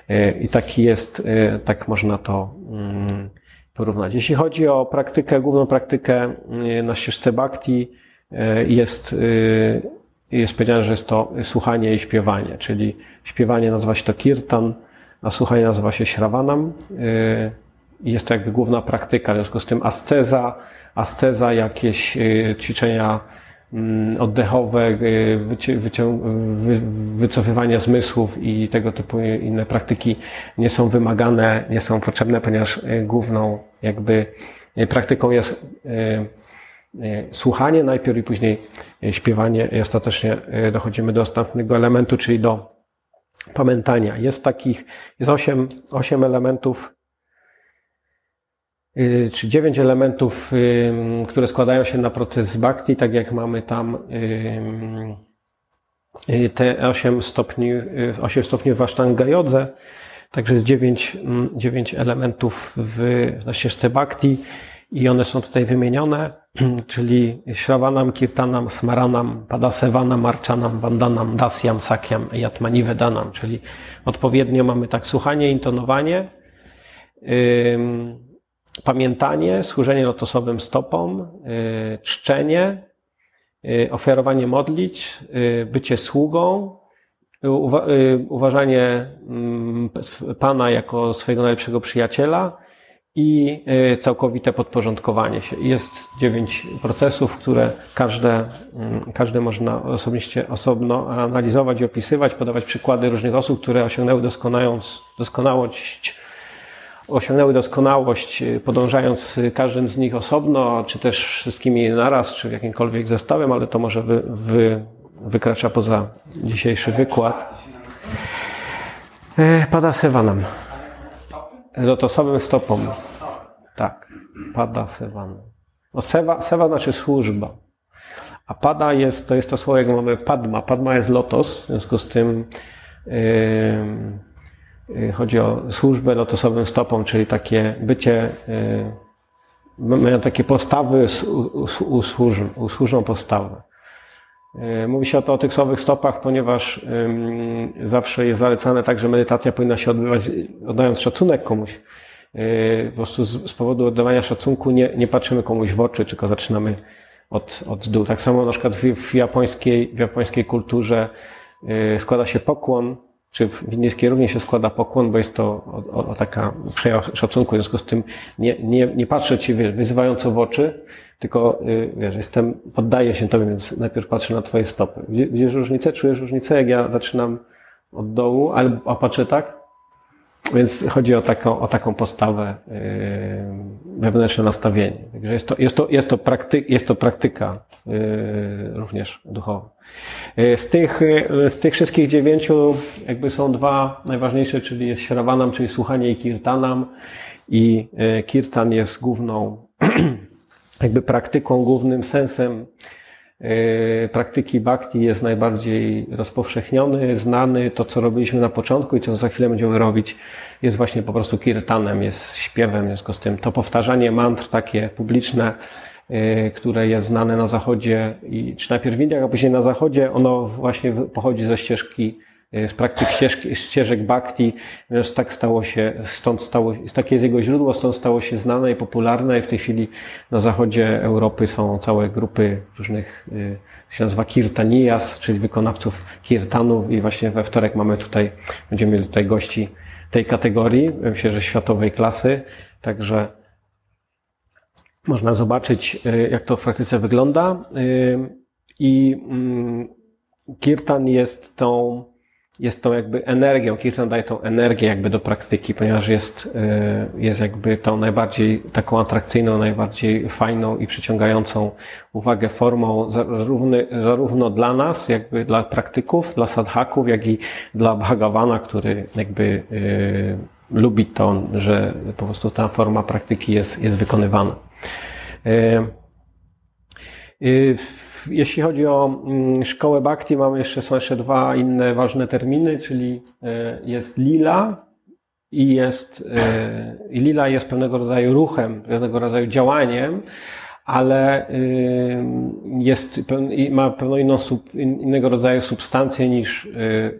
E, I taki jest, e, tak można to mm, porównać. Jeśli chodzi o praktykę, główną praktykę na ścieżce bhakti, jest, jest powiedziane, że jest to słuchanie i śpiewanie, czyli śpiewanie nazywa się to kirtan, a słuchanie nazywa się shravanam i jest to jakby główna praktyka. W związku z tym asceza, asceza, jakieś y, ćwiczenia mm, oddechowe, y, wycofywanie zmysłów i tego typu inne praktyki nie są wymagane, nie są potrzebne, ponieważ y, główną jakby praktyką jest słuchanie najpierw i później śpiewanie i ostatecznie dochodzimy do ostatniego elementu, czyli do pamiętania. Jest takich, jest osiem, osiem elementów czy dziewięć elementów, które składają się na proces bhakti, tak jak mamy tam y, te osiem stopni, y, osiem stopni w Ashtanga Także jest dziewięć, dziewięć elementów w, na ścieżce bhakti i one są tutaj wymienione, <clears throat> czyli Śravanam, Kirtanam, Smaranam, Padasevanam, Marchanam, Vandanam, Dasyam, Sakyam, Yatmani Vedanam, czyli odpowiednio mamy tak słuchanie, intonowanie, pamiętanie, służenie lotosowym stopom, yy, czczenie, yy, ofiarowanie modlić, yy, bycie sługą, uwa uważanie mm, Pana jako swojego najlepszego przyjaciela i całkowite podporządkowanie się. Jest dziewięć procesów, które każde, mm, każde można osobiście, osobno analizować i opisywać, podawać przykłady różnych osób, które osiągnęły doskonałość osiągnęły doskonałość, y, podążając każdym z nich osobno, czy też wszystkimi naraz, czy w jakimkolwiek zestawem, ale to może wy, wy, wykracza poza dzisiejszy wykład. E, pada sewanam. Lotosowym stopom. Tak, pada sewanam. No sewa, sewa znaczy służba. A pada jest, to jest to słowo, jak mamy padma. Padma jest lotos, w związku z tym yy, Y, chodzi o służbę lotosowym stopą, czyli takie bycie, y, mają takie postawy, usłużną postawę. Y, mówi się o to o tych słowych stopach, ponieważ zawsze jest zalecane tak, że medytacja powinna się odbywać oddając szacunek komuś. Po prostu z powodu oddawania szacunku nie, nie patrzymy komuś w oczy, tylko zaczynamy od, od dół. Tak samo na przykład w, w, japońskiej, w japońskiej kulturze składa się pokłon czy w indyjskiej również się składa pokłon, bo jest to o, o, o taka przejaw szacunku, w związku z tym nie, nie, nie patrzę Ci wyzywająco w oczy, tylko y, wiesz, jestem, poddaję się Tobie, więc najpierw patrzę na Twoje stopy. Widzisz różnicę? Czujesz różnicę, jak ja zaczynam od dołu, a patrzę tak? Więc chodzi o taką, o taką postawę, yy, wewnętrzne nastawienie. Także jest to, jest to, jest to, prakty, jest to praktyka yy, również duchowa. Yy, z tych, z tych wszystkich dziewięciu jakby są dwa najważniejsze, czyli jest śrawanam, czyli słuchanie i kirtanam. I kirtan jest główną <clears throat> jakby praktyką, głównym sensem praktyki bhakti jest najbardziej rozpowszechniony, znany. To, co robiliśmy na początku i co za chwilę będziemy robić, jest właśnie po prostu kirtanem, jest śpiewem, w związku z tym to powtarzanie mantr takie publiczne, y, które jest znane na zachodzie, i, czy najpierw w Indiach, a później na zachodzie, ono właśnie pochodzi ze ścieżki, z praktyk ścieżki, ścieżek bhakti, więc tak stało się, stąd stało, takie jest jego źródło, stąd stało się znane i popularne. I w tej chwili na zachodzie Europy są całe grupy różnych, y, się nazywa kirtaniyas, czyli wykonawców kirtanów. I właśnie we wtorek mamy tutaj, będziemy mieli tutaj gości tej kategorii, myślę, że światowej klasy, także można zobaczyć, y, jak to w praktyce wygląda. I mm, Kirtan jest tą jest tą jakby energią, Kirtan daje tą energię jakby do praktyki, ponieważ jest, y, jest jakby tą najbardziej taką atrakcyjną, najbardziej fajną i przyciągającą uwagę formą zarówno, zarówno dla nas, jakby dla praktyków, dla sadhaków, jak i dla Bhagawana, który jakby y, lubi to, że po prostu ta forma praktyki jest, jest wykonywana. Y, jeśli chodzi o mm, szkołę Bhakti, mamy jeszcze, są jeszcze dwa inne ważne terminy, czyli e, jest lila i jest, e, i lila jest pewnego rodzaju ruchem, pewnego rodzaju działaniem, ale y, jest, ma pewną inną, innego rodzaju substancję niż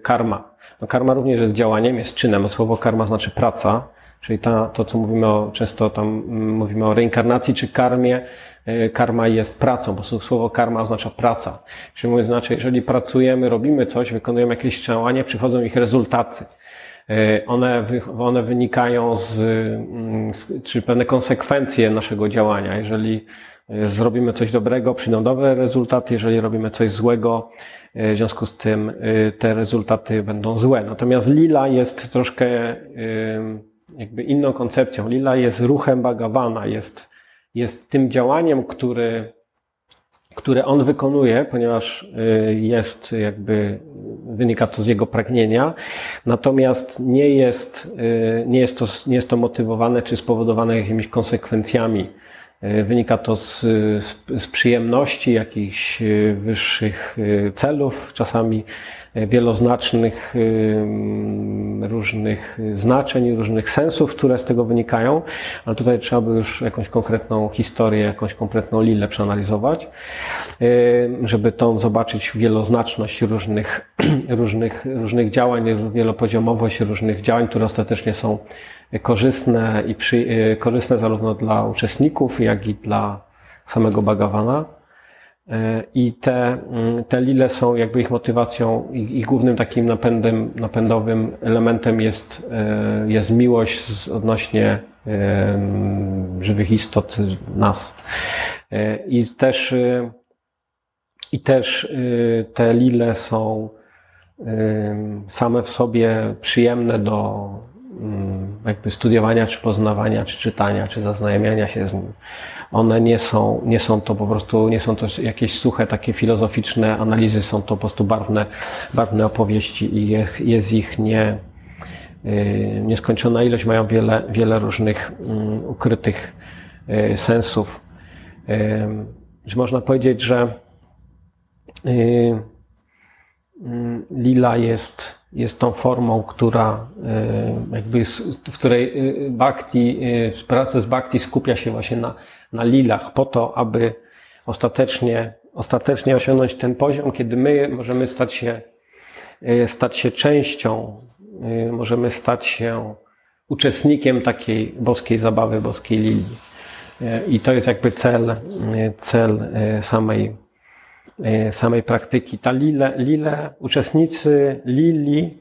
karma. No karma również jest działaniem, jest czynem. Słowo karma znaczy praca, czyli ta, to, co mówimy o, często tam mm, mówimy o reinkarnacji czy karmie, E, karma jest pracą, bo słowo karma oznacza praca. Czyli mówiąc znaczy, jeżeli pracujemy, robimy coś, wykonujemy jakieś działanie, przychodzą ich rezultaty. E, one, one wynikają z, mm, z, czy pewne konsekwencje naszego działania. Jeżeli e, zrobimy coś dobrego, przyjdą dobre rezultaty, jeżeli robimy coś złego, w związku z tym te rezultaty będą złe. Natomiast lila jest troszkę jakby inną koncepcją. Lila jest ruchem Bhagawana, jest jest tym działaniem, który, które on wykonuje, ponieważ y, jest jakby, wynika to z jego pragnienia, natomiast nie jest, y, nie jest, to, nie jest to motywowane czy spowodowane jakimiś konsekwencjami. Wynika to z, z, z przyjemności, jakichś wyższych celów, czasami wieloznacznych różnych znaczeń, różnych sensów, które z tego wynikają, ale tutaj trzeba by już jakąś konkretną historię, jakąś konkretną lilę przeanalizować, żeby tą zobaczyć wieloznaczność różnych, <clears throat> różnych, różnych działań, wielopoziomowość różnych działań, które ostatecznie są korzystne i przy, korzystne zarówno dla uczestników, jak i dla samego Bagawana. I te, mm, te lile są jakby ich motywacją i, głównym takim napędem, napędowym elementem jest, e, jest miłość odnośnie żywych istot, nas. E, I też, e, i też te lile są same w sobie przyjemne do mm, jakby studiowania, czy poznawania, czy czytania, czy zaznajamiania się z nim one nie są, nie są to po prostu, nie są to jakieś suche, takie filozoficzne analizy, są to po prostu barwne, barwne opowieści i jest, jest ich nie, y, nieskończona ilość, mają wiele, wiele różnych mm, ukrytych y, sensów. Że można powiedzieć, że y, mm, lila jest, jest tą formą, która jakby, w której bhakti, proces bhakti skupia się właśnie na na lilach po to, aby ostatecznie, ostatecznie osiągnąć ten poziom, kiedy my możemy stać się, e, stać się częścią, e, możemy stać się uczestnikiem takiej boskiej zabawy, boskiej lilii. E, I to jest jakby cel, cel samej, samej praktyki. Ta lile, lile, uczestnicy lili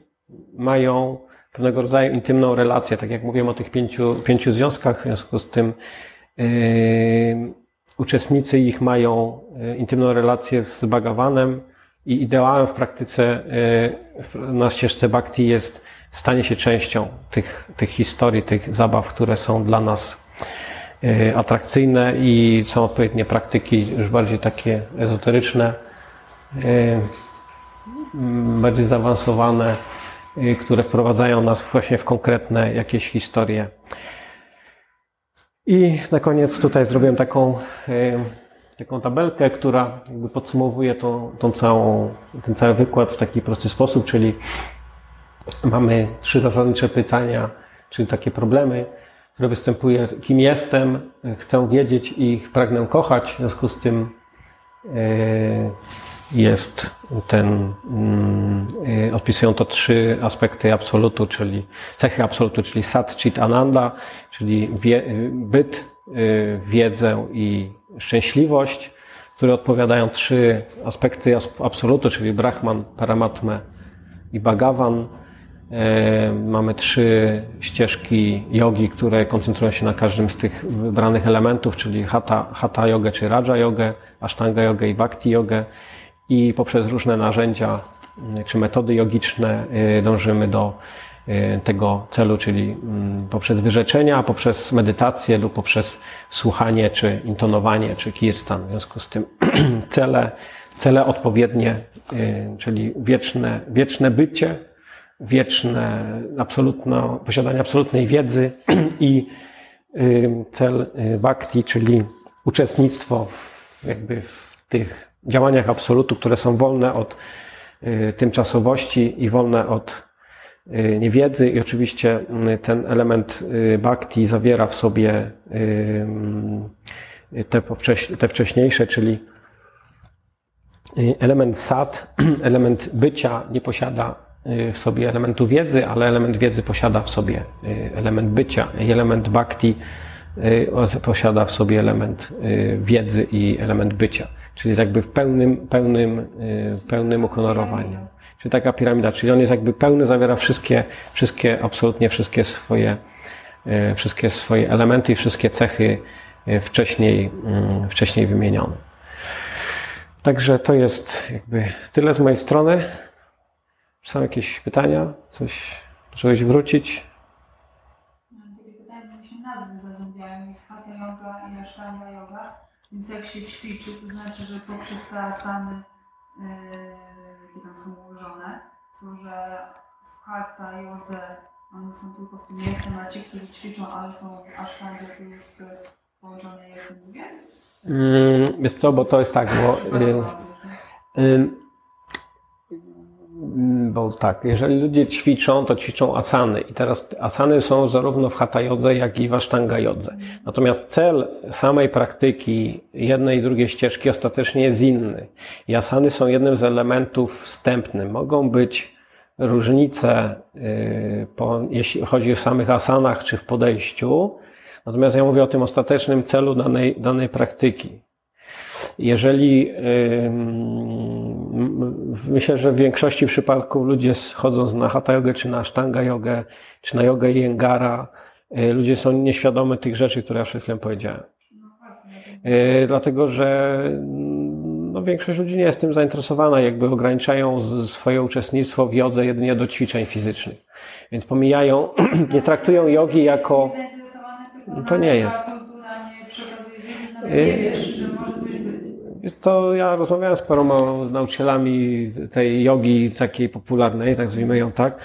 mają pewnego rodzaju intymną relację, tak jak mówiłem o tych pięciu, pięciu związkach, w związku z tym Yy, uczestnicy ich mają yy, intymną relację z Bhagawanem i ideałem w praktyce yy, na ścieżce Bhakti jest stanie się częścią tych, tych historii, tych zabaw, które są dla nas atrakcyjne i są odpowiednie praktyki już bardziej takie ezoteryczne, bardziej zaawansowane, które wprowadzają nas właśnie w konkretne jakieś historie. I na koniec tutaj zrobiłem taką, taką tabelkę, która jakby podsumowuje tą, tą całą, ten cały wykład w taki prosty sposób, czyli mamy trzy zasadnicze pytania, czyli takie problemy, które występują. Kim jestem, chcę wiedzieć i pragnę kochać, w związku z tym e, jest ten, mm, y, odpisują to trzy aspekty absolutu, czyli cechy absolutu, czyli sat, chit, ananda, czyli wie, byt, y, wiedzę i szczęśliwość, które odpowiadają trzy aspekty absolutu, czyli brahman, paramatmę i bhagavan. E, mamy trzy ścieżki jogi, które koncentrują się na każdym z tych wybranych elementów, czyli hatha, hatha yoga czy raja yoga, ashtanga yoga i bhakti yoga i poprzez różne narzędzia czy metody jogiczne y, dążymy do y, tego celu, czyli mm, poprzez wyrzeczenia, poprzez medytację lub poprzez słuchanie, czy intonowanie, czy kirtan. W związku z tym <clears throat> cele, cele odpowiednie, y, czyli wieczne, wieczne bycie, wieczne, absolutno, posiadanie absolutnej wiedzy <clears throat> i cel bhakti, czyli uczestnictwo w, jakby w tych działaniach absolutu, które są wolne od y, tymczasowości i wolne od y, niewiedzy. I oczywiście y, ten element bhakti zawiera w sobie te, te wcześniejsze, czyli element sad, <clears throat> element bycia nie posiada w sobie elementu wiedzy, ale element wiedzy posiada w sobie element bycia element bhakti posiada w sobie element wiedzy i element bycia czyli jest jakby w pełnym, pełnym, y, pełnym ukolorowaniu. Czyli taka piramida, czyli on jest jakby pełny, zawiera wszystkie, wszystkie, absolutnie wszystkie swoje, y, wszystkie swoje elementy i wszystkie cechy y, wcześniej, mm, wcześniej wymienione. Także to jest jakby tyle z mojej strony. Czy są jakieś pytania? Coś, czegoś wrócić? Pytanie, się nazwy zazębiają. Jest Hatha Yoga i Ashtanga Yoga. Więc jak się ćwiczy, to znaczy, że poprzez te asany, yy, jakie tam są ułożone, to że w hatha, jodze, one są tylko w tym miejscu, a ci, którzy ćwiczą, ale są aż tam, to już to jest połączone jednym z dwie? Mm, Wiesz co, bo to jest tak, bo, y, y, mm, bo tak, jeżeli ludzie ćwiczą, to ćwiczą asany i teraz asany są zarówno w hatha jodze, jak i w ashtanga jodze. Natomiast cel samej praktyki jednej i drugiej ścieżki ostatecznie jest inny. I asany są jednym z elementów wstępnych. Mogą być różnice, y, po, jeśli chodzi o samych asanach czy w podejściu, natomiast ja mówię o tym ostatecznym celu danej, danej praktyki. Jeżeli ym, myślę, że w większości przypadków ludzie chodząc na hatha jogę, czy na ashtanga jogę, czy na jogę jengara, y, ludzie są nieświadomi tych rzeczy, które ja chwilą powiedziałem. Y, Dlatego, że mm, no, większość ludzi nie jest tym zainteresowana, jakby ograniczają swoje uczestnictwo w jodze jedynie do ćwiczeń fizycznych. Więc pomijają, <clears throat> nie traktują jogi jako. To nie jest. kultura nie wiesz, że może. Jest to, ja rozmawiałem z paroma nauczycielami tej jogi takiej popularnej, tak nazwijmy ją tak.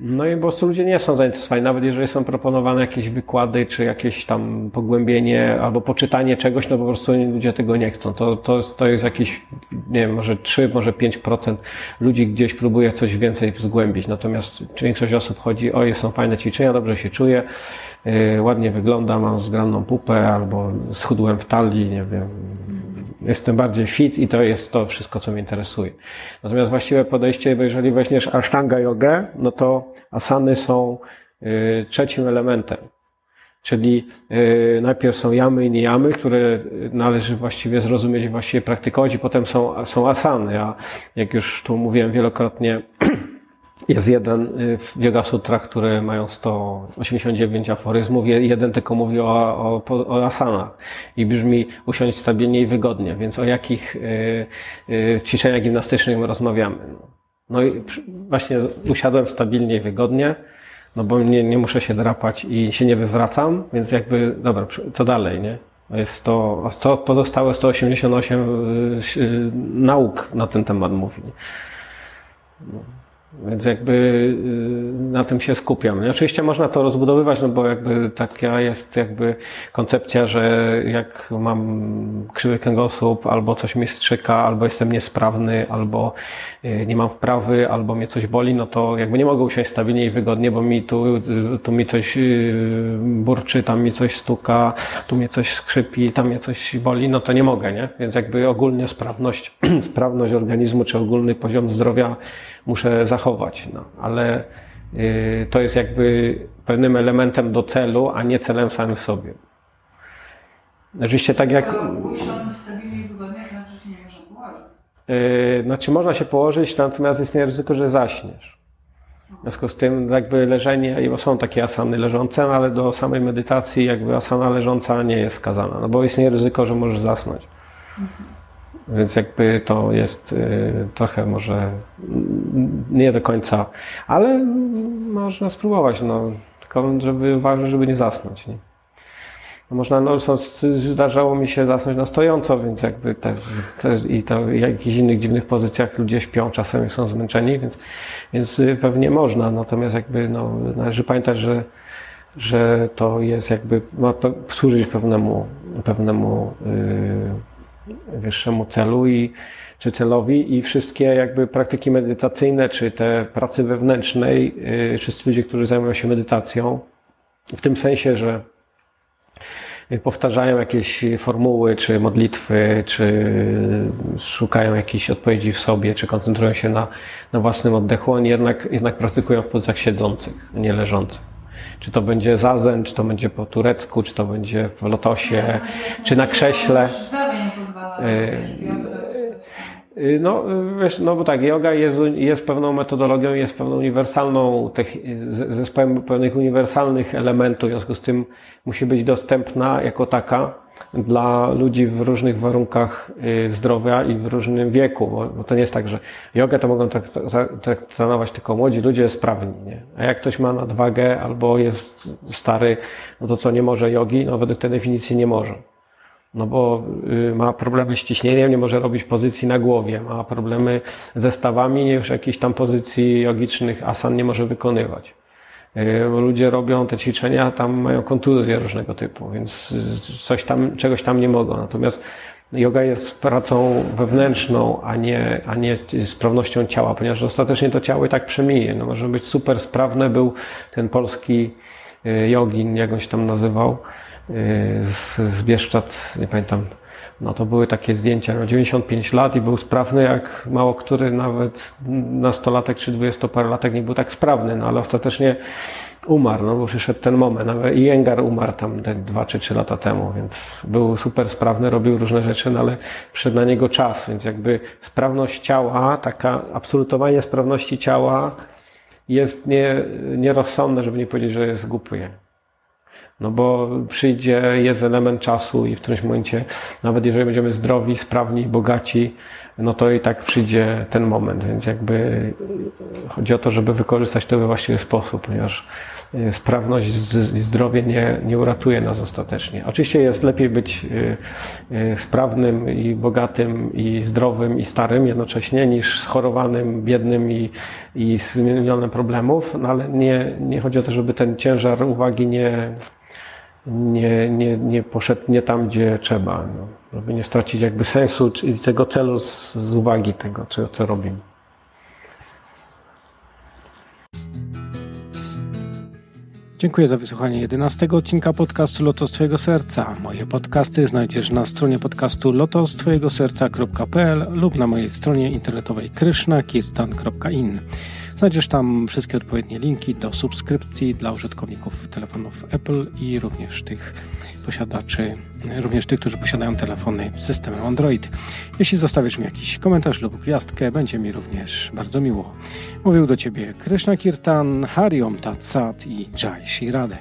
No i po prostu ludzie nie są zainteresowani, nawet jeżeli są proponowane jakieś wykłady, czy jakieś tam pogłębienie, albo poczytanie czegoś, no po prostu ludzie tego nie chcą. To, to, jest, to jest jakieś, nie wiem, może 3, może 5% ludzi gdzieś próbuje coś więcej zgłębić. Natomiast większość osób chodzi, o, są fajne ćwiczenia, dobrze się czuję, ładnie wygląda, mam zgraną pupę, albo schudłem w talii, nie wiem, jestem bardziej fit i to jest to wszystko, co mnie interesuje. Natomiast właściwe podejście, bo jeżeli weźmiesz ashtanga jogę, no to asany są y, trzecim elementem. Czyli y, najpierw są jamy i nijamy, które należy właściwie zrozumieć i właściwie praktykować i potem są, są asany. A jak już tu mówiłem wielokrotnie, <clears throat> jest jeden y, w Yoga Sutrach, które mają 189 aforyzmów, je- jeden tylko mówi o, o, o asanach i brzmi usiąść stabilnie i wygodnie, więc o jakich y, y, ćwiczeniach gimnastycznych my rozmawiamy. No, no i właśnie usiadłem stabilnie i wygodnie, no bo nie, nie muszę się drapać i się nie wywracam, więc jakby, dobra, co dalej, nie? To Jest to, co pozostałe 188 y, y, nauk na ten temat mówi. Więc jakby y, na tym się skupiam. I oczywiście można to rozbudowywać, no bo jakby taka jest jakby koncepcja, że jak mam krzywy kręgosłup, albo coś mnie strzyka, albo jestem niesprawny, albo y, nie mam wprawy, albo mnie coś boli, no to jakby nie mogę usiąść stabilnie i wygodnie, bo mi tu, y, tu mi coś burczy, tam mi coś stuka, tu mnie coś skrzypi, tam mnie coś boli, no to nie mogę, nie? Więc jakby ogólnie sprawność, <clears throat> sprawność organizmu, czy ogólny poziom zdrowia muszę zachować, no, ale y, to jest jakby pewnym elementem do celu, a nie celem samym w sobie. Oczywiście tak jak, stabilnie i wygodnie, znaczy, się nie można położyć. y, znaczy można się położyć, natomiast istnieje ryzyko, że zaśniesz. W związku z tym jakby leżenie, bo są takie asany leżące, ale do samej medytacji jakby asana leżąca nie jest skazana, no bo istnieje ryzyko, że możesz zasnąć. Więc jakby to jest y, trochę może nie do końca, ale można spróbować, no. Tylko żeby uważać, żeby nie zasnąć, nie? No można, no, zdarzało mi się zasnąć na stojąco, więc jakby też, też i to w jakichś innych dziwnych pozycjach ludzie śpią czasem, są zmęczeni, więc, więc y, pewnie można. Natomiast jakby, no, należy pamiętać, że, że to jest jakby, ma służyć pewnemu, pewnemu yy, wyższemu celu i, czy celowi i wszystkie jakby praktyki medytacyjne, czy te pracy wewnętrznej, yy, wszyscy ludzie, którzy zajmują się medytacją, w tym sensie, że powtarzają jakieś formuły, czy modlitwy, czy szukają jakichś odpowiedzi w sobie, czy koncentrują się na, na własnym oddechu, oni jednak, jednak praktykują w pozycjach siedzących, nie leżących. Czy to będzie zazen, czy to będzie po turecku, czy to będzie w lotosie, czy na krześle. No, y, wiesz, no bo tak, yoga jest, jest pewną metodologią, jest pewną uniwersalną, zespołem pewnych uniwersalnych elementów, w związku z tym musi być dostępna jako taka dla ludzi w różnych warunkach y, zdrowia i w różnym wieku, bo, bo to nie jest tak, że jogę to mogą trenować tylko młodzi ludzie sprawni, nie? A jak ktoś ma nadwagę albo jest stary, no to co nie może jogi, no według tej definicji nie może. No bo y, ma problemy z ciśnieniem, nie może robić pozycji na głowie, ma problemy ze stawami, już jakichś tam pozycji jogicznych asan nie może wykonywać. Y, ludzie robią te ćwiczenia, tam mają kontuzje różnego typu, więc coś tam, czegoś tam nie mogą. Natomiast yoga jest pracą wewnętrzną, a nie, a nie sprawnością ciała, ponieważ ostatecznie to ciało i tak przemije. No, może być super sprawne, był ten polski jogin, jak on się tam nazywał, z, z Bieszczad, nie pamiętam, no to były takie zdjęcia, miał 95 lat i był sprawny jak mało który nawet nastolatek czy dwudziestoparolatek nie był tak sprawny, no ale ostatecznie umarł, no bo przyszedł ten moment. Nawet Iyengar umarł tam te dwa czy trzy lata temu, więc był super sprawny, robił różne rzeczy, no ale przyszedł na niego czas, więc jakby sprawność ciała, taka absolutowanie sprawności ciała jest nie, nierozsądne, żeby nie powiedzieć, że jest głupie. No bo przyjdzie, jest element czasu i w którymś momencie, nawet jeżeli będziemy zdrowi, sprawni, bogaci, no to i tak przyjdzie ten moment, więc jakby chodzi o to, żeby wykorzystać to we właściwy sposób, ponieważ e, sprawność i zdrowie nie, nie uratuje nas ostatecznie. Oczywiście jest lepiej być e, e, sprawnym i bogatym i zdrowym i starym jednocześnie niż schorowanym, biednym i, i z milionem problemów, no ale nie, nie chodzi o to, żeby ten ciężar uwagi nie, nie, nie, nie poszedł nie tam, gdzie trzeba, no, żeby nie stracić jakby sensu i tego celu z, z uwagi tego, co, co robimy. Dziękuję za wysłuchanie 11 odcinka podcastu Lotos Twojego Serca. Moje podcasty znajdziesz na stronie podcastu lotostwojegoserca.pl lub na mojej stronie internetowej krishnakirtan.in. Znajdziesz tam wszystkie odpowiednie linki do subskrypcji dla użytkowników telefonów Apple i również tych posiadaczy, również tych, którzy posiadają telefony z systemem Android. Jeśli zostawisz mi jakiś komentarz lub gwiazdkę, będzie mi również bardzo miło. Mówił do Ciebie Krishna Kirtan, Hariom Tat Sat i Jai Shri Radhe.